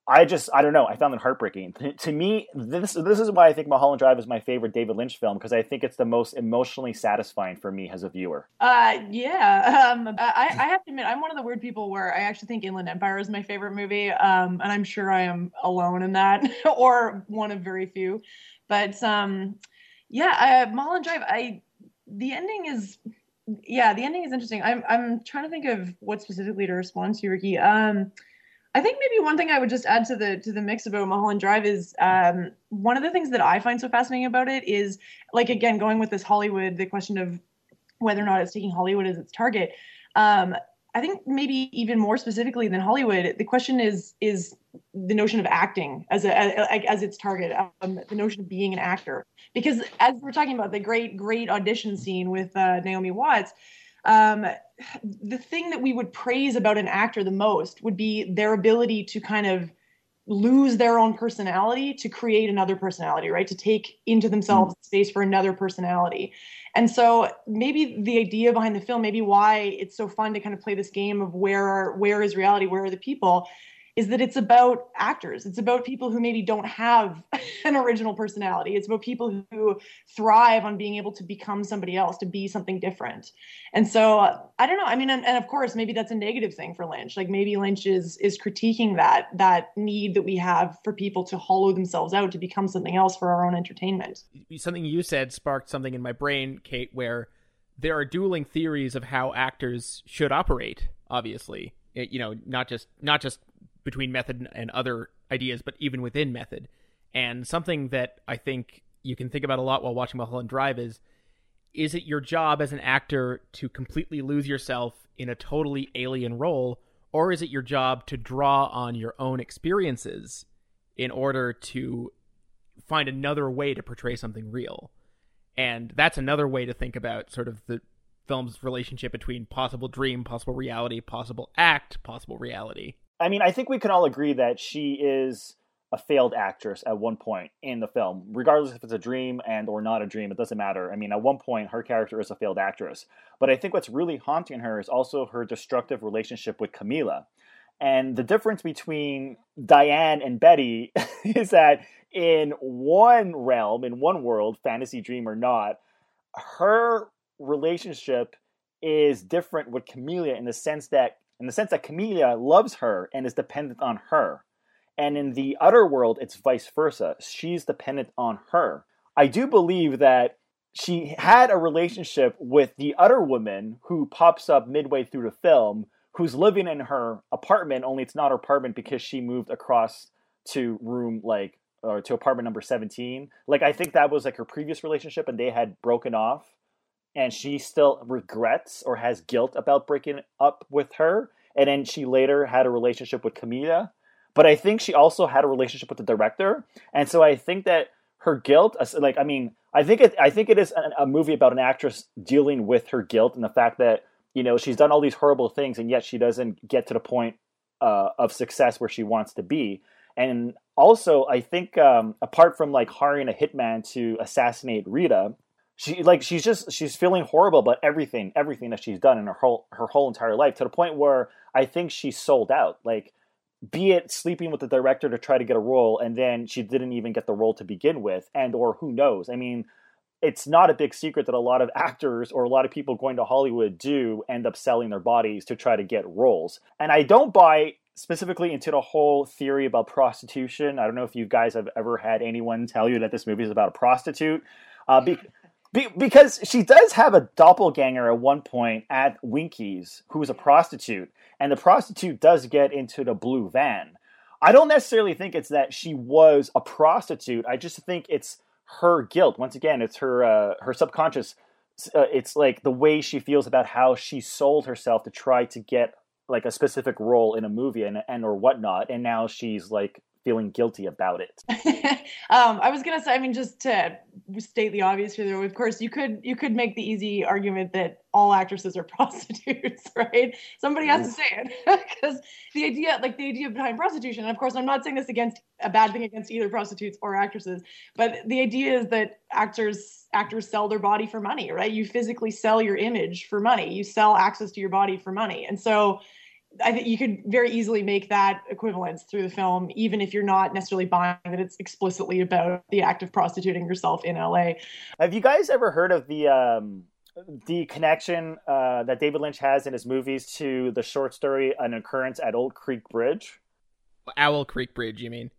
L: I just, I don't know. I found it heartbreaking. to me, this this is why I think Mulholland Drive is my favorite David Lynch film because I think it's the most emotionally satisfying for me as a viewer.
N: Uh, yeah. Um, I, I have to admit, I'm one of the weird people where I actually think Inland Empire is my favorite movie. Um, and I'm sure I am alone in that, (laughs) or one of very few. But um, yeah, uh, Mulholland Drive. I the ending is yeah, the ending is interesting. I'm I'm trying to think of what specifically to respond to, Ricky. Um, I think maybe one thing I would just add to the to the mix about Mulholland Drive is um, one of the things that I find so fascinating about it is like again going with this Hollywood, the question of whether or not it's taking Hollywood as its target. Um, I think maybe even more specifically than Hollywood, the question is is the notion of acting as a as, as its target, um, the notion of being an actor. Because as we're talking about the great great audition scene with uh, Naomi Watts, um, the thing that we would praise about an actor the most would be their ability to kind of lose their own personality to create another personality, right? To take into themselves mm. space for another personality. And so maybe the idea behind the film, maybe why it's so fun to kind of play this game of where are, where is reality, where are the people, is that it's about actors. It's about people who maybe don't have (laughs) an original personality. It's about people who thrive on being able to become somebody else, to be something different. And so uh, I don't know. I mean, and, and of course, maybe that's a negative thing for Lynch. Like maybe Lynch is is critiquing that that need that we have for people to hollow themselves out to become something else for our own entertainment.
A: Something you said sparked something in my brain, Kate, where there are dueling theories of how actors should operate. Obviously, you know, not just not just between method and other ideas, but even within method. And something that I think you can think about a lot while watching Mulholland Drive is is it your job as an actor to completely lose yourself in a totally alien role, or is it your job to draw on your own experiences in order to find another way to portray something real? And that's another way to think about sort of the film's relationship between possible dream, possible reality, possible act, possible reality.
L: I mean, I think we can all agree that she is a failed actress at one point in the film, regardless if it's a dream and or not a dream. It doesn't matter. I mean, at one point, her character is a failed actress. But I think what's really haunting her is also her destructive relationship with Camilla. And the difference between Diane and Betty (laughs) is that in one realm, in one world, fantasy dream or not, her relationship is different with Camilla in the sense that in the sense that Camilla loves her and is dependent on her. And in the other world, it's vice versa. She's dependent on her. I do believe that she had a relationship with the other woman who pops up midway through the film, who's living in her apartment, only it's not her apartment because she moved across to room like or to apartment number 17. Like I think that was like her previous relationship and they had broken off and she still regrets or has guilt about breaking up with her. And then she later had a relationship with Camilla. But I think she also had a relationship with the director. And so I think that her guilt, like, I mean, I think it, I think it is a, a movie about an actress dealing with her guilt and the fact that, you know, she's done all these horrible things and yet she doesn't get to the point uh, of success where she wants to be. And also, I think um, apart from like hiring a hitman to assassinate Rita, she like she's just she's feeling horrible about everything everything that she's done in her whole her whole entire life to the point where i think she sold out. Like be it sleeping with the director to try to get a role and then she didn't even get the role to begin with and or who knows? I mean it's not a big secret that a lot of (laughs) actors or a lot of people going to hollywood do end up selling their bodies to try to get roles. And i don't buy specifically into the whole theory about prostitution. I don't know if you guys have ever had anyone tell you that this movie is about a prostitute. Uh, be- be- because she does have a doppelganger at one point at Winkie's, who is a prostitute, and the prostitute does get into the blue van. I don't necessarily think it's that she was a prostitute. I just think it's her guilt. Once again, it's her uh, her subconscious. Uh, it's like the way she feels about how she sold herself to try to get like a specific role in a movie and and or whatnot, and now she's like feeling guilty about it. (laughs)
N: um, I was gonna say, I mean, just to state the obvious here, though, of course, you could you could make the easy argument that all actresses are (laughs) prostitutes, right? Somebody has to say it (laughs) because the idea, like the idea behind prostitution, and of course, I'm not saying this against a bad thing against either prostitutes or actresses, but the idea is that actors actors sell their body for money, right? You physically sell your image for money. You sell access to your body for money, and so I think you could very easily make that equivalence through the film, even if you're not necessarily buying that it's explicitly about the act of prostituting yourself in LA.
L: Have you guys ever heard of the um, the connection uh, that David Lynch has in his movies to the short story "An Occurrence at Old Creek Bridge"?
A: Owl Creek Bridge, you mean?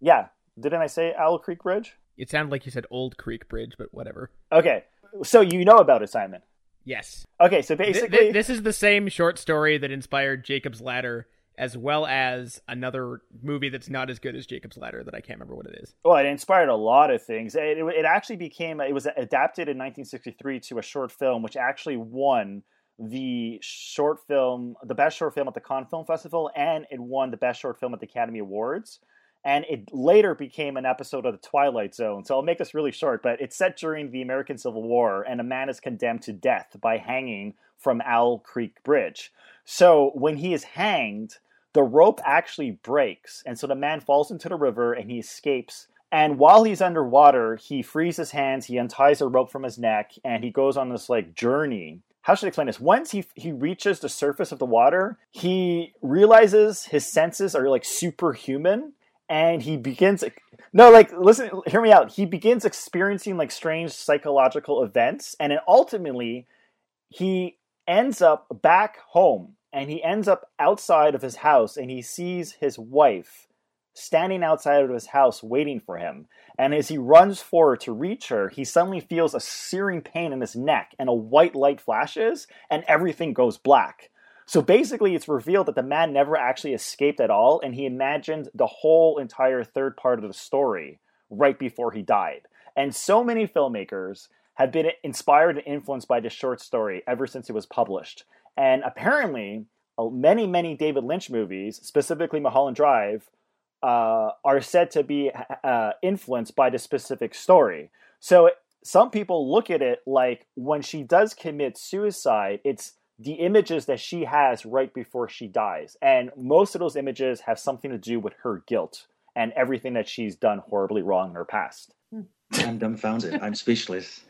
L: Yeah, didn't I say Owl Creek Bridge?
A: It sounded like you said Old Creek Bridge, but whatever.
L: Okay, so you know about it, Simon.
A: Yes.
L: Okay, so basically,
A: th- this is the same short story that inspired Jacob's Ladder, as well as another movie that's not as good as Jacob's Ladder that I can't remember what it is.
L: Well, it inspired a lot of things. It, it, it actually became it was adapted in 1963 to a short film, which actually won the short film, the best short film at the Cannes Film Festival, and it won the best short film at the Academy Awards and it later became an episode of the Twilight Zone. So I'll make this really short, but it's set during the American Civil War, and a man is condemned to death by hanging from Owl Creek Bridge. So when he is hanged, the rope actually breaks, and so the man falls into the river and he escapes. And while he's underwater, he frees his hands, he unties a rope from his neck, and he goes on this like journey how should I explain this? Once he he reaches the surface of the water, he realizes his senses are like superhuman, and he begins. No, like listen, hear me out. He begins experiencing like strange psychological events, and then ultimately, he ends up back home, and he ends up outside of his house, and he sees his wife standing outside of his house waiting for him. And as he runs forward to reach her, he suddenly feels a searing pain in his neck, and a white light flashes, and everything goes black. So basically, it's revealed that the man never actually escaped at all, and he imagined the whole entire third part of the story right before he died. And so many filmmakers have been inspired and influenced by this short story ever since it was published. And apparently, many, many David Lynch movies, specifically Mulholland Drive, uh, are said to be uh, influenced by the specific story. So some people look at it like when she does commit suicide, it's the images that she has right before she dies. And most of those images have something to do with her guilt and everything that she's done horribly wrong in her past. (laughs)
M: I'm dumbfounded. I'm speechless.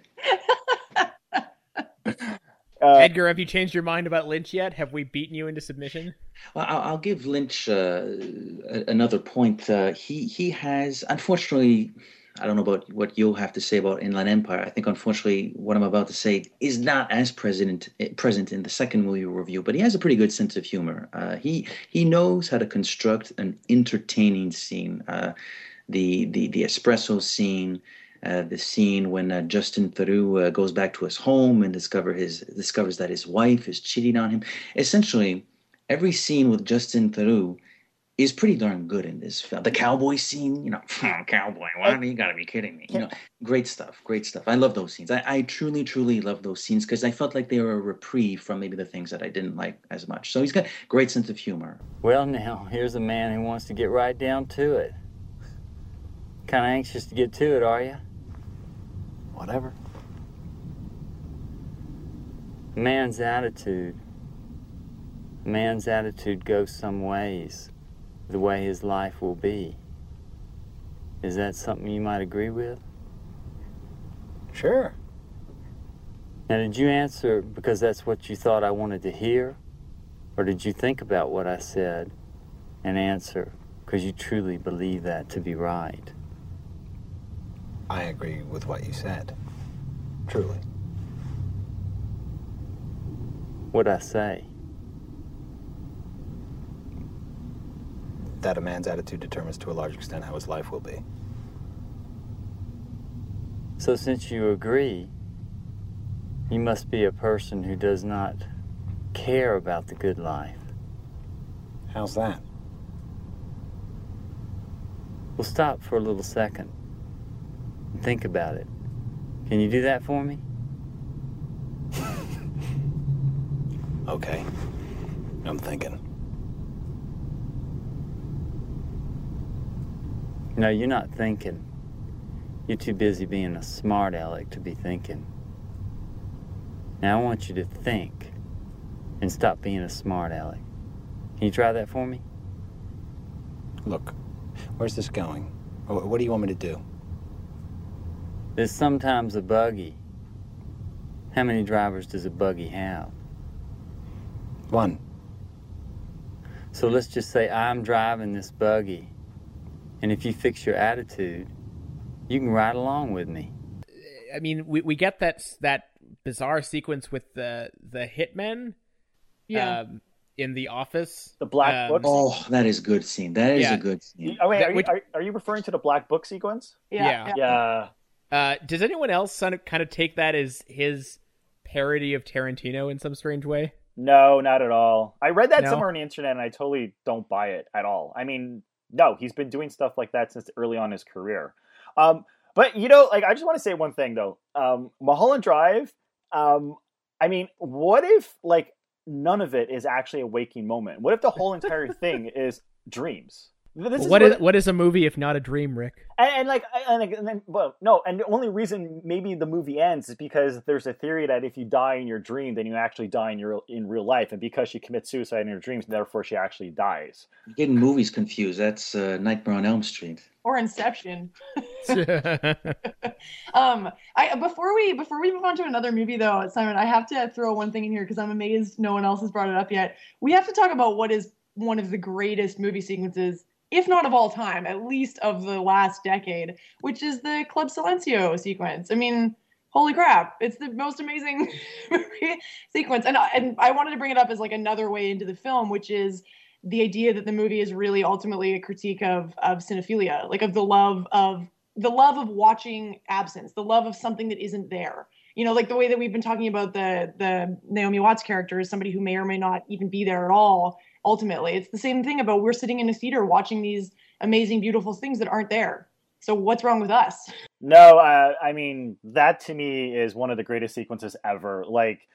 A: Uh, Edgar, have you changed your mind about Lynch yet? Have we beaten you into submission?
M: Well, I'll, I'll give Lynch uh, another point. Uh, he he has, unfortunately, I don't know about what you'll have to say about Inland Empire. I think, unfortunately, what I'm about to say is not as present present in the second movie review. But he has a pretty good sense of humor. Uh, he he knows how to construct an entertaining scene. Uh, the the the espresso scene. Uh, the scene when uh, Justin Theroux uh, goes back to his home and discover his discovers that his wife is cheating on him. Essentially, every scene with Justin Theroux is pretty darn good in this film. The cowboy scene, you know, (laughs) cowboy, what? Oh. You gotta be kidding me. You know, great stuff, great stuff. I love those scenes. I, I truly, truly love those scenes because I felt like they were a reprieve from maybe the things that I didn't like as much. So he's got great sense of humor.
S: Well, now here's a man who wants to get right down to it. Kind of anxious to get to it, are you?
T: Whatever.
S: Man's attitude. Man's attitude goes some ways, the way his life will be. Is that something you might agree with?
T: Sure.
S: Now, did you answer because that's what you thought I wanted to hear? Or did you think about what I said and answer because you truly believe that to be right?
T: I agree with what you said. Truly.
S: What'd I say?
T: That a man's attitude determines to a large extent how his life will be.
S: So, since you agree, you must be a person who does not care about the good life.
T: How's that?
S: We'll stop for a little second and think about it. Can you do that for me? (laughs)
T: okay. I'm thinking.
S: No, you're not thinking. You're too busy being a smart aleck to be thinking. Now I want you to think and stop being a smart aleck. Can you try that for me?
T: Look, where's this going? What do you want me to do?
S: There's sometimes a buggy. How many drivers does a buggy have?
T: One.
S: So let's just say I'm driving this buggy, and if you fix your attitude, you can ride along with me.
A: I mean, we, we get that that bizarre sequence with the the hitmen.
N: Yeah.
A: Um, in the office,
L: the black
A: um,
L: book.
M: Oh, that is good scene. That is
A: Yeah.
M: a good scene.
L: Oh wait,
A: That
L: are you,
A: which-
L: are, are you referring to the black book sequence?
A: Yeah.
L: Yeah.
A: Uh, does anyone else kind of kind of take that as his parody of Tarantino in some strange way?
L: No, not at all. I read that
A: No?
L: somewhere on the internet, and I totally don't buy it at all. I mean, no, he's been doing stuff like that since early on in his career. Um, but you know, like I just want to say one thing though. Um, Mulholland Drive. Um, I mean, what if like none of it is actually a waking moment? What if the whole entire thing (laughs) is dreams? This is
A: what is what is a movie if not a dream, Rick?
L: And, and like, and, and then, well, no, and the only reason maybe the movie ends is because there's a theory that if you die in your dream, then you actually die in your in real life, and because she commits suicide in her dreams, therefore she actually dies.
M: You're getting movies confused. That's uh, Nightmare on Elm Street
N: or Inception. (laughs) (laughs) um, I before we before we move on to another movie though, Simon, I have to throw one thing in here because I'm amazed no one else has brought it up yet. We have to talk about what is one of the greatest movie sequences if not of all time, at least of the last decade, which is the Club Silencio sequence. I mean, holy crap, it's the most amazing (laughs) sequence. And, and I wanted to bring it up as like another way into the film, which is the idea that the movie is really ultimately a critique of of cinephilia, like of the love of the love of watching absence, the love of something that isn't there. You know, like the way that we've been talking about the the Naomi Watts character is somebody who may or may not even be there at all ultimately. It's the same thing about we're sitting in a theater watching these amazing, beautiful things that aren't there. So what's wrong with us?
L: No, uh, I mean that to me is one of the greatest sequences ever. Like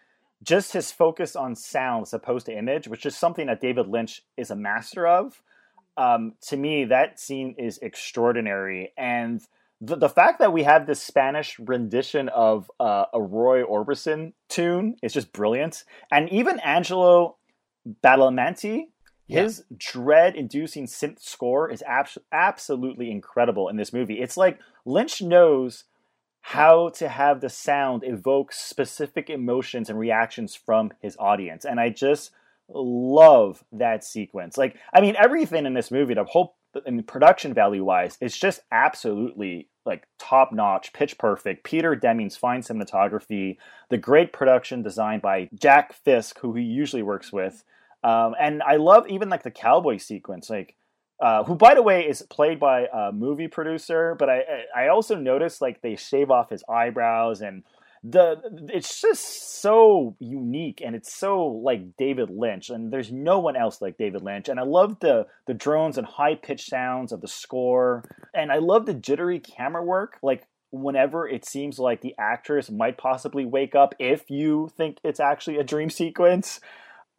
L: just his focus on sound as opposed to image, which is something that David Lynch is a master of. Um, to me, that scene is extraordinary, and the, the fact that we have this Spanish rendition of uh, a Roy Orbison tune is just brilliant. And even Angelo Badalamenti, his dread-inducing synth score is abs- absolutely incredible in this movie. It's like Lynch knows how to have the sound evoke specific emotions and reactions from his audience, and I just love that sequence. Like, I mean, everything in this movie, the whole in production value wise, it's just absolutely like top notch, pitch perfect. Peter Deming's fine cinematography, the great production designed by Jack Fisk, who he usually works with. Um, and I love even like the cowboy sequence, like uh, who by the way is played by a movie producer, but I I also noticed like they shave off his eyebrows and the it's just so unique and it's so like David Lynch and there's no one else like David Lynch and I love the the drones and high pitched sounds of the score and I love the jittery camera work like whenever it seems like the actress might possibly wake up if you think it's actually a dream (laughs) sequence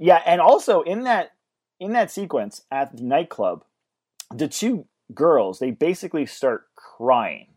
L: yeah, and also in that in that sequence at the nightclub, the two girls they basically start crying.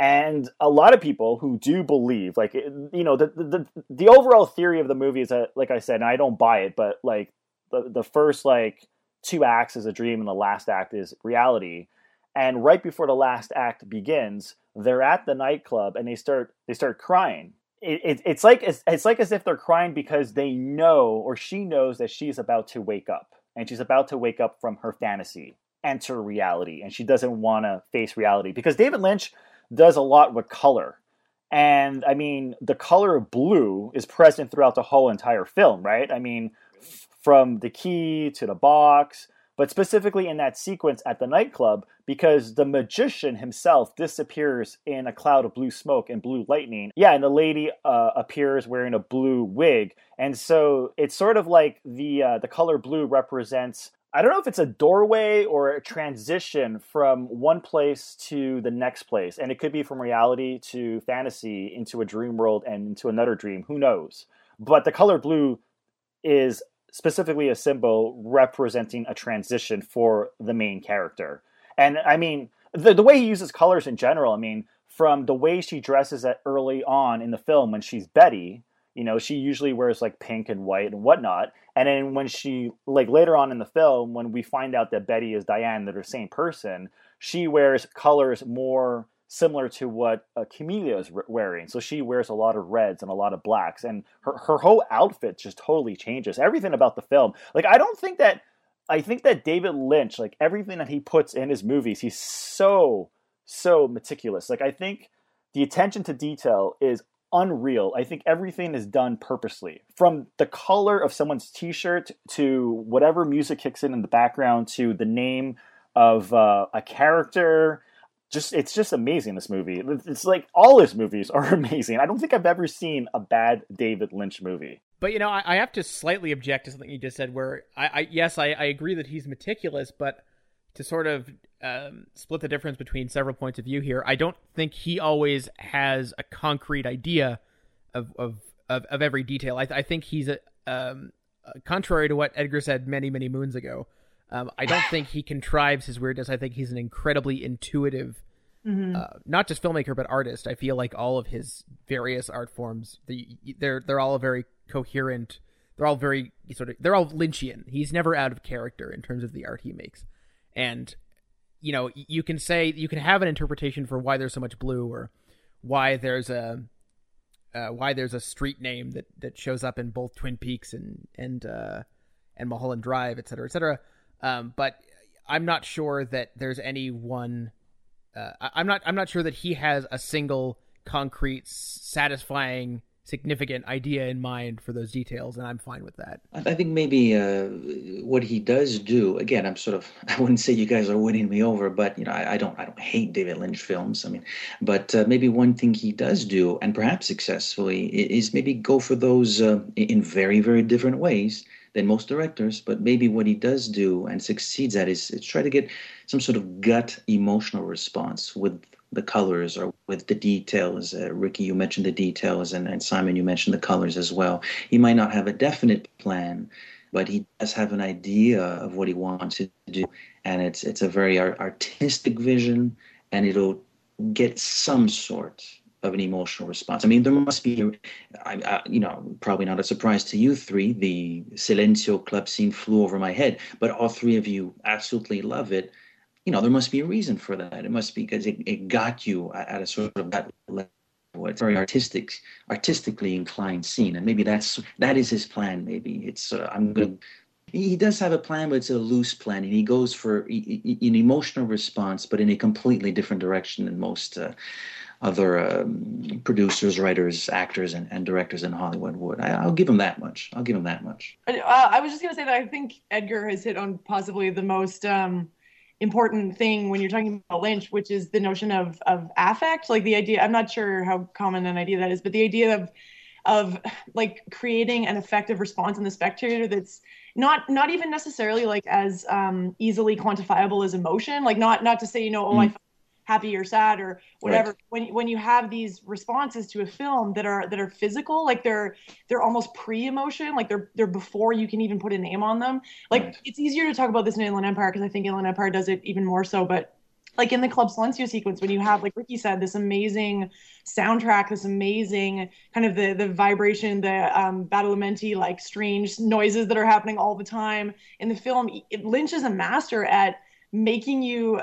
L: And a lot of people who do believe, like you know, the the the overall theory of the movie is that, like I said, I don't buy it, but like the the first like two acts is a dream and the last act is reality. And right before the last act begins, they're at the nightclub and they start they start crying it, it, it's like it's, it's like as if they're crying because they know or she knows that she's about to wake up and she's about to wake up from her fantasy enter reality and she doesn't want to face reality because david lynch does a lot with color and i mean the color of blue is present throughout the whole entire film right i mean f- from the key to the box but specifically in that sequence at the nightclub because the magician himself disappears in a cloud of blue smoke and blue lightning. Yeah, and the lady uh, appears wearing a blue wig, and so it's sort of like the uh, the color blue represents. I don't know if it's a doorway or a transition from one place to the next place, and it could be from reality to fantasy into a dream world and into another dream. Who knows? But the color blue is specifically a symbol representing a transition for the main character. And I mean, the, the way he uses colors in general, I mean, from the way she dresses at early on in the film when she's Betty, you know, she usually wears like pink and white and whatnot. And then when she, like later on in the film, when we find out that Betty is Diane, they're the same person, she wears colors more similar to what uh, Camilla is wearing. So she wears a lot of reds and a lot of blacks, and her her whole outfit just totally changes. Everything about the film, like I don't think that I think that David Lynch, like everything that he puts in his movies, he's so so meticulous. Like I think the attention to detail is unreal. I think everything is done purposely. From the color of someone's t-shirt to whatever music kicks in in the background to the name of uh, a character just it's just amazing this movie it's like all his movies are (laughs) amazing i don't think i've ever seen a bad david lynch movie
A: but you know i, I have to slightly object to something you just said where i, I yes I, I, agree that he's meticulous but to sort of um, split the difference between several points of view here i don't think he always has a concrete idea of of of, of every detail I, I think he's a um, contrary to what edgar said many many moons ago Um, I don't think he contrives his weirdness. I think he's an incredibly intuitive,
N: Mhm.
A: uh, not just filmmaker but artist. I feel like all of his various art forms, the, they're they're all very coherent. They're all very sort of they're all Lynchian. He's never out of character in terms of the art he makes, and you know you can say you can have an interpretation for why there's so much blue or why there's a uh, why there's a street name that that shows up in both Twin Peaks and and uh, and Mulholland Drive, et cetera, et cetera. Um, but I'm not sure that there's any one. Uh, I'm not. I'm not sure that he has a single concrete, satisfying, significant idea in mind for those details, and I'm fine with that.
M: I think maybe uh, what he does do again. I'm sort of (laughs) I wouldn't say you guys are winning me over, but you know I, I don't I don't hate David Lynch films. I mean, but uh, maybe one thing he does do, and perhaps successfully, is maybe go for those uh, in in very very different ways than most directors. But maybe what he does do and succeeds at is, is try to get some sort of gut emotional response with the colors or with the details. Uh, Ricky, you mentioned the details, and, and Simon, you mentioned the colors as well. He might not have a definite plan, but he does have an idea of what he wants to do, and it's it's a very ar- artistic vision, and it'll get some sort of an emotional response. I mean, there must be, I, I, you know, probably not a surprise to you three. The Silencio club scene flew over my head, but all three of you absolutely love it you know, there must be a reason for that. It must be because it, it got you at a sort of that level. It's very artistic, artistically inclined scene, and maybe that's that is his plan. Maybe it's uh, I'm going. to He does have a plan, but it's a loose plan, and he goes for an emotional response, but in a completely different direction than most uh, other um, producers, writers, actors, and, and directors in Hollywood would. I, I'll give him that much. I'll give him that much.
N: Uh, I was just gonna say that I think Edgar has hit on possibly the most um, important thing when you're talking about Lynch, which is the notion of of affect. Like the idea, I'm not sure how common an idea that is, but the idea of of like creating an effective response in the spectator that's not not even necessarily like as um, easily quantifiable as emotion. Like not not to say you know oh I
M: Mm.
N: felt happy or sad or whatever
M: Right.
N: when when you have these responses to a film that are that are physical like they're they're almost pre-emotion like they're they're before you can even put a name on them. Like it's easier to talk about this in Inland Empire because I think Inland Empire does it even more so but like in the Club Silencio sequence when you have like Ricky said this amazing soundtrack this amazing kind of the the vibration the um Badalamenti like strange noises that are happening all the time. In the film Lynch is a master at making you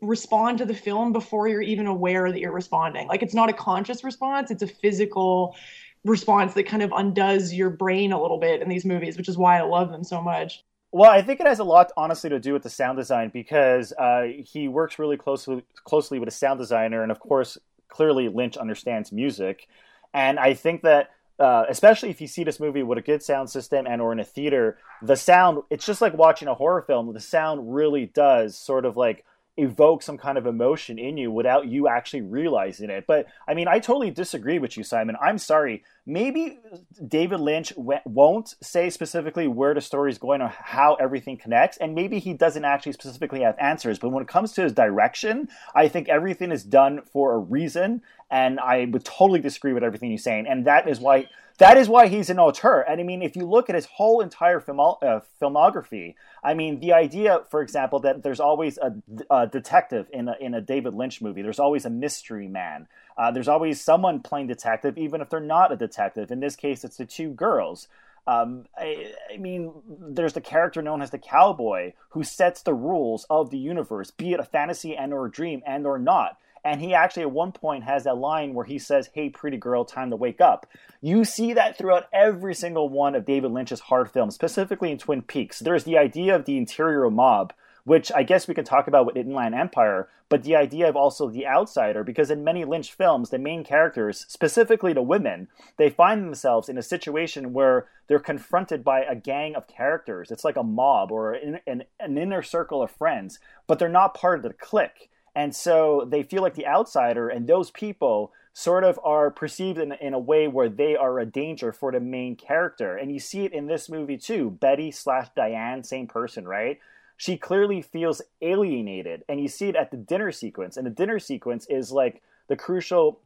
N: respond to the film before you're even aware that you're responding. Like it's not a conscious response, it's a physical response that kind of undoes your brain a little bit in these movies, which is why I love them so much.
L: Well, I think it has a lot, honestly, to do with the sound design because uh, he works really closely closely with a sound designer, and of course, clearly Lynch understands music, and I think that. Uh, especially if you see this movie with a good sound system and or in a theater the sound it's just like watching a horror film the sound really does sort of like evoke some kind of emotion in you without you actually realizing it. But I mean, I totally disagree with you, Simon. I'm sorry. Maybe David Lynch won't say specifically where the story is going or how everything connects, and maybe he doesn't actually specifically have answers. But when it comes to his direction, I think everything is done for a reason, and I would totally disagree with everything he's saying, and that is why. That is why he's an auteur. And I mean, if you look at his whole entire filmo- uh, filmography, I mean, the idea, for example, that there's always a, a detective in a, in a David Lynch movie, there's always a mystery man. Uh, there's always someone playing detective, even if they're not a detective. In this case, it's the two girls. Um, I, I mean, there's the character known as the cowboy who sets the rules of the universe, be it a fantasy and or a dream and or not. And he actually at one point has that line where he says, Hey, pretty girl, time to wake up. You see that throughout every single one of David Lynch's hard films, specifically in Twin Peaks. There's the idea of the interior mob, which I guess we can talk about with Inland Empire, but the idea of also the outsider, because in many Lynch films, the main characters, specifically the women, they find themselves in a situation where they're confronted by a gang of characters. It's like a mob or an, an, an inner circle of friends, but they're not part of the clique. And so they feel like the outsider, and those people sort of are perceived in, in a way where they are a danger for the main character. And you see it in this movie too. Betty slash Diane, same person, right? She clearly feels alienated. And you see it at the dinner sequence. And the dinner sequence is like the crucial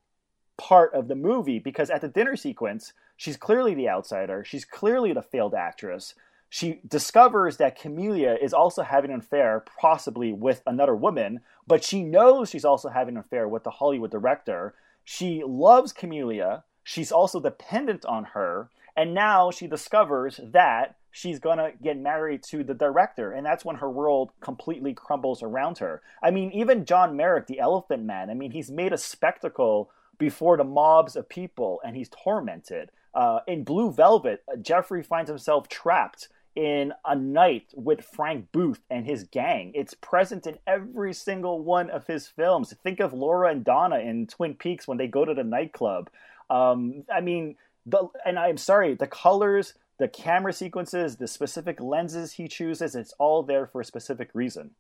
L: part of the movie because at the dinner sequence, she's clearly the outsider. She's clearly the failed actress. she discovers that Camilla is also having an affair, possibly with another woman, but she knows she's also having an affair with the Hollywood director. She loves Camilla. She's also dependent on her. And now she discovers that she's to get married to the director. And that's when her world completely crumbles around her. I mean, even John Merrick, the Elephant Man, I mean, he's made a spectacle before the mobs of people and he's tormented. Uh, in Blue Velvet, Jeffrey finds himself trapped in a night with Frank Booth and his gang. It's present in every single one of his films. Think of Laura and Donna in Twin Peaks when they go to the nightclub. Um, I mean, the, and I'm sorry, the colors, the camera sequences, the specific lenses he chooses, it's all there for a specific reason.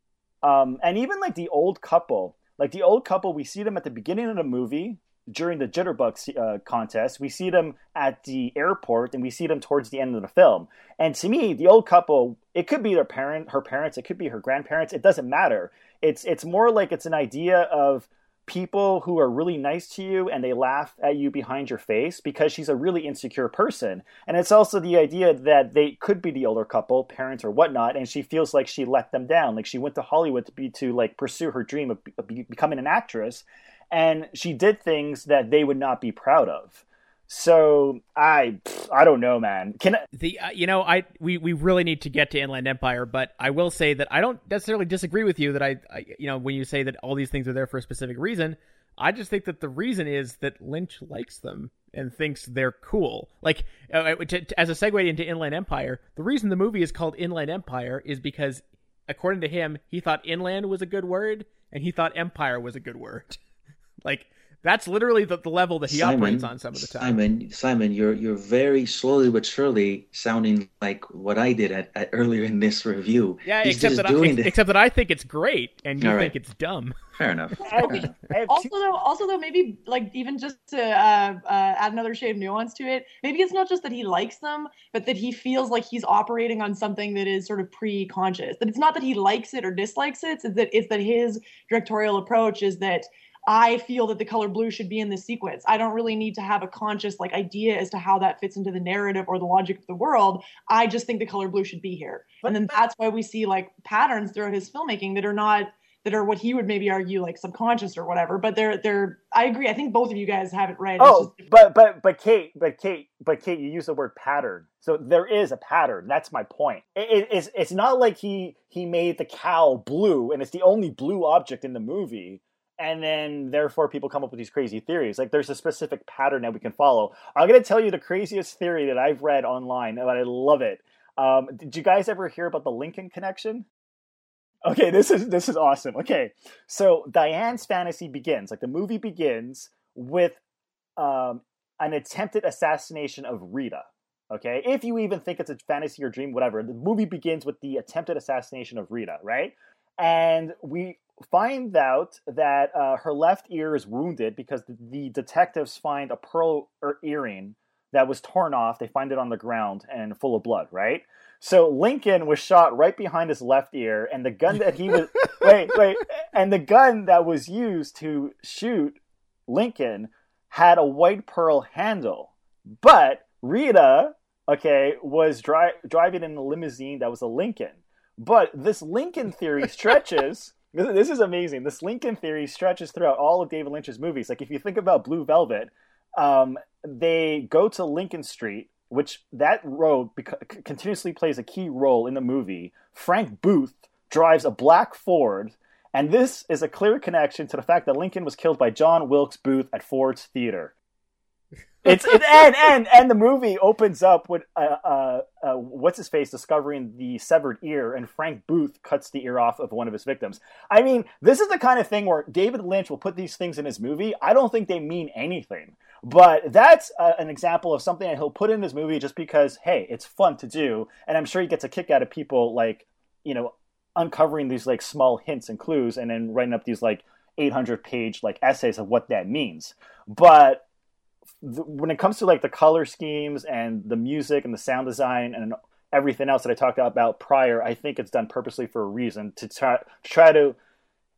L: Um, and even like the old couple, like the old couple, we see them at the beginning of the movie during the Jitterbug uh, contest. We see them at the airport, and we see them towards the end of the film. And to me, the old couple, it could be their parent, her parents, it could be her grandparents. It doesn't matter. It's it's more like it's an idea of people who are really nice to you and they laugh at you behind your face because she's a really insecure person. And it's also the idea that they could be the older couple, parents or whatnot, and she feels like she let them down. Like she went to Hollywood to be to like pursue her dream of, of becoming an actress and she did things that they would not be proud of. So I I don't know, man. Can I...
A: the uh, you know I we we really need to get to Inland Empire, but I will say that I don't necessarily disagree with you that I, I you know when you say that all these things are there for a specific reason. I just think that the reason is that Lynch likes them and thinks they're cool. Like uh, uh to, to, as a segue into Inland Empire, the reason the movie is called Inland Empire is because according to him, he thought inland was a good word and he thought empire was a good word. (laughs) Like that's literally the, the level that he Simon, operates on some of the time.
M: Simon, Simon, you're you're very slowly but surely sounding like what I did at, at earlier in this review.
A: Yeah, He's except that I, the... except that I think it's great and you think it's dumb. (laughs)
M: Fair enough. Fair enough.
N: also, though, also though, maybe like even just to uh, uh, add another shade of nuance to it, maybe it's not just that he likes them, but that he feels like he's operating on something that is sort of pre-conscious. That it's not that he likes it or dislikes it; it's that it's that his directorial approach is that I feel that the color blue should be in this sequence. I don't really need to have a conscious like idea as to how that fits into the narrative or the logic of the world. I just think the color blue should be here. And then that's why we see like patterns throughout his filmmaking that are not that are what he would maybe argue like subconscious or whatever. But they're they're I agree. I think both of you guys have it right.
L: Oh, but but but Kate, but Kate, but Kate, you use the word pattern. So there is a pattern. That's my point. It, it, it's it's not like he he made the cow blue and it's the only blue object in the movie and then therefore people come up with these crazy theories. Like there's a specific pattern that we can follow. I'm gonna tell you the craziest theory that I've read online, and I love it. Um, did you guys ever hear about the Lincoln connection? Okay, this is this is awesome. Okay, so Diane's fantasy begins, like the movie begins with um, an attempted assassination of Rita. Okay, if you even think it's a fantasy or dream, whatever, the movie begins with the attempted assassination of Rita, right? And we find out that uh, her left ear is wounded because the, the detectives find a pearl er, earring that was torn off. They find it on the ground and full of blood, right? So Lincoln was shot right behind his left ear, and the gun that he was (laughs) wait wait, and the gun that was used to shoot Lincoln had a white pearl handle, but Rita, okay, was dri- driving in a limousine that was a Lincoln. But this Lincoln theory stretches this is amazing. This Lincoln theory stretches throughout all of David Lynch's movies. Like if you think about Blue Velvet, um, they go to Lincoln Street, which that road beca- continuously plays a key role in the movie. Frank Booth drives a black Ford, and this is a clear connection to the fact that Lincoln was killed by John Wilkes Booth at Ford's Theater. It's it, and and and the movie opens up with uh, uh, uh, what's his face discovering the severed ear, and Frank Booth cuts the ear off of one of his victims. I mean, this is the kind of thing where David Lynch will put these things in his movie. I don't think they mean anything, but that's uh, an example of something that he'll put in his movie just because hey, it's fun to do, and I'm sure he gets a kick out of people like you know uncovering these like small hints and clues, and then writing up these like 800 page like essays of what that means, but when it comes to like the color schemes and the music and the sound design and everything else that I talked about prior, I think it's done purposely for a reason to try, to try to,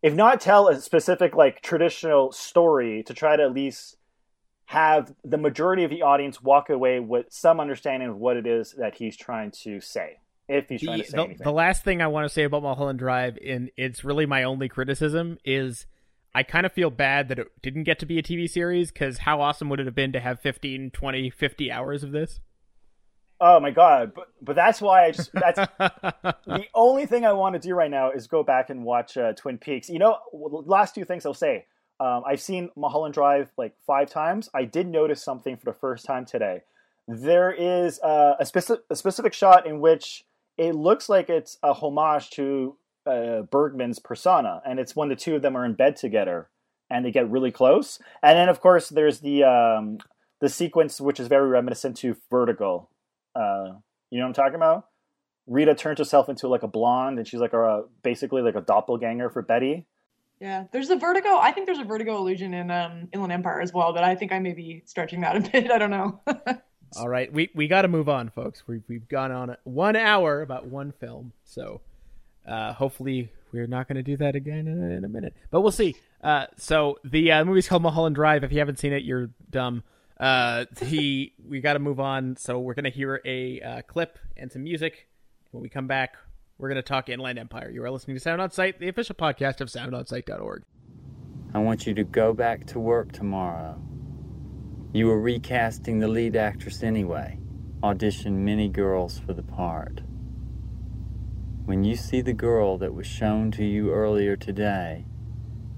L: if not tell a specific like traditional story, to try to at least have the majority of the audience walk away with some understanding of what it is that he's trying to say. if he's trying to say
A: the,
L: anything.
A: the last thing I want to say about Mulholland Drive, and it's really my only criticism, is I kind of feel bad that it didn't get to be a TV series because how awesome would it have been to have 15, 20, 50 hours of this?
L: Oh my god! But but that's why I just that's (laughs) the only thing I want to do right now is go back and watch uh, Twin Peaks. You know, last two things I'll say. Um, I've seen Mulholland Drive like five times. I did notice something for the first time today. There is uh, a specific a specific shot in which it looks like it's a homage to uh, Bergman's persona, and it's when the two of them are in bed together and they get really close. And then, of course, there's the um, the sequence which is very reminiscent to Vertigo. Uh, you know what I'm talking about? Rita turns herself into like a blonde, and she's like a basically like a doppelganger for Betty.
N: Yeah, there's a Vertigo. I think there's a Vertigo illusion in um, Inland Empire as well, but I think I may be stretching that a (laughs) bit. I don't know.
A: All right, we we got to move on, folks. We've we've gone on one hour about one film, so uh, hopefully we're not going to do that again in a, in a, minute, but we'll see. Uh, so the uh, movie's called Mulholland Drive. If you haven't seen it, you're dumb. Uh, the (laughs) we got to move on, so we're going to hear a uh, clip and some music. When we come back, we're going to talk Inland Empire. You are listening to Sound On Sight, the official podcast of SoundOnSight.org.
S: I want you to go back to work tomorrow. You were recasting the lead actress anyway. Auditioned many girls for the part. When you see the girl that was shown to you earlier today,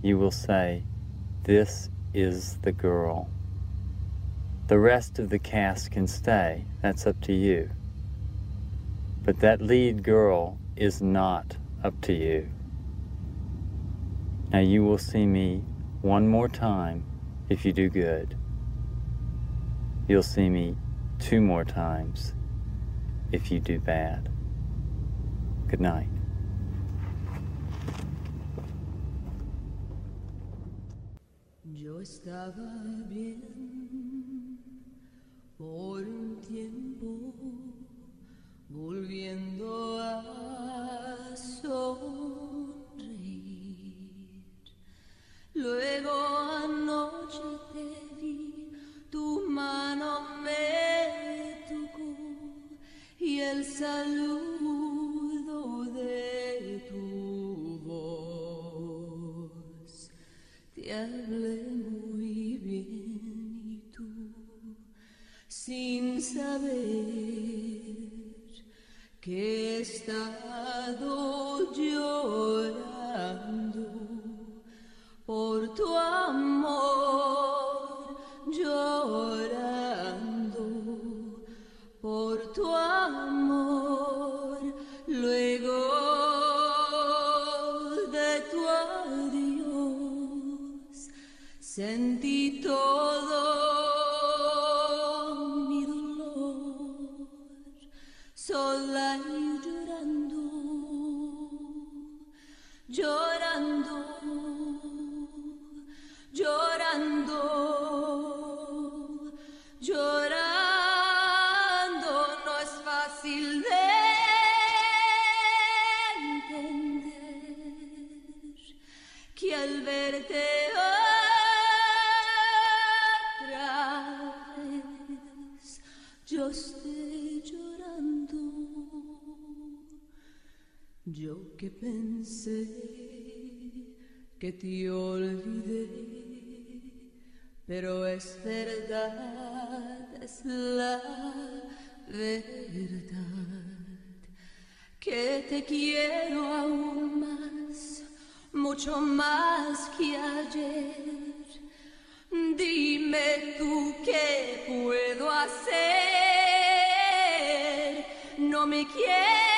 S: you will say, This is the girl. The rest of the cast can stay, that's up to you. But that lead girl is not up to you. Now you will see me one more time if you do good. You'll see me two more times if you do bad. Good night.
Q: Yo estaba bien por un tiempo, volviendo a sonreír. Luego anoche te vi, tu mano me tocó y el saludo hablé muy bien y tú, sin saber que he estado llorando por tu amor, llorando por tu amor. Send yo estoy llorando. Yo que pensé que te olvidé, pero es verdad, es la verdad, que te quiero aún más, mucho más que ayer. Dime tú qué puedo hacer, no me quieres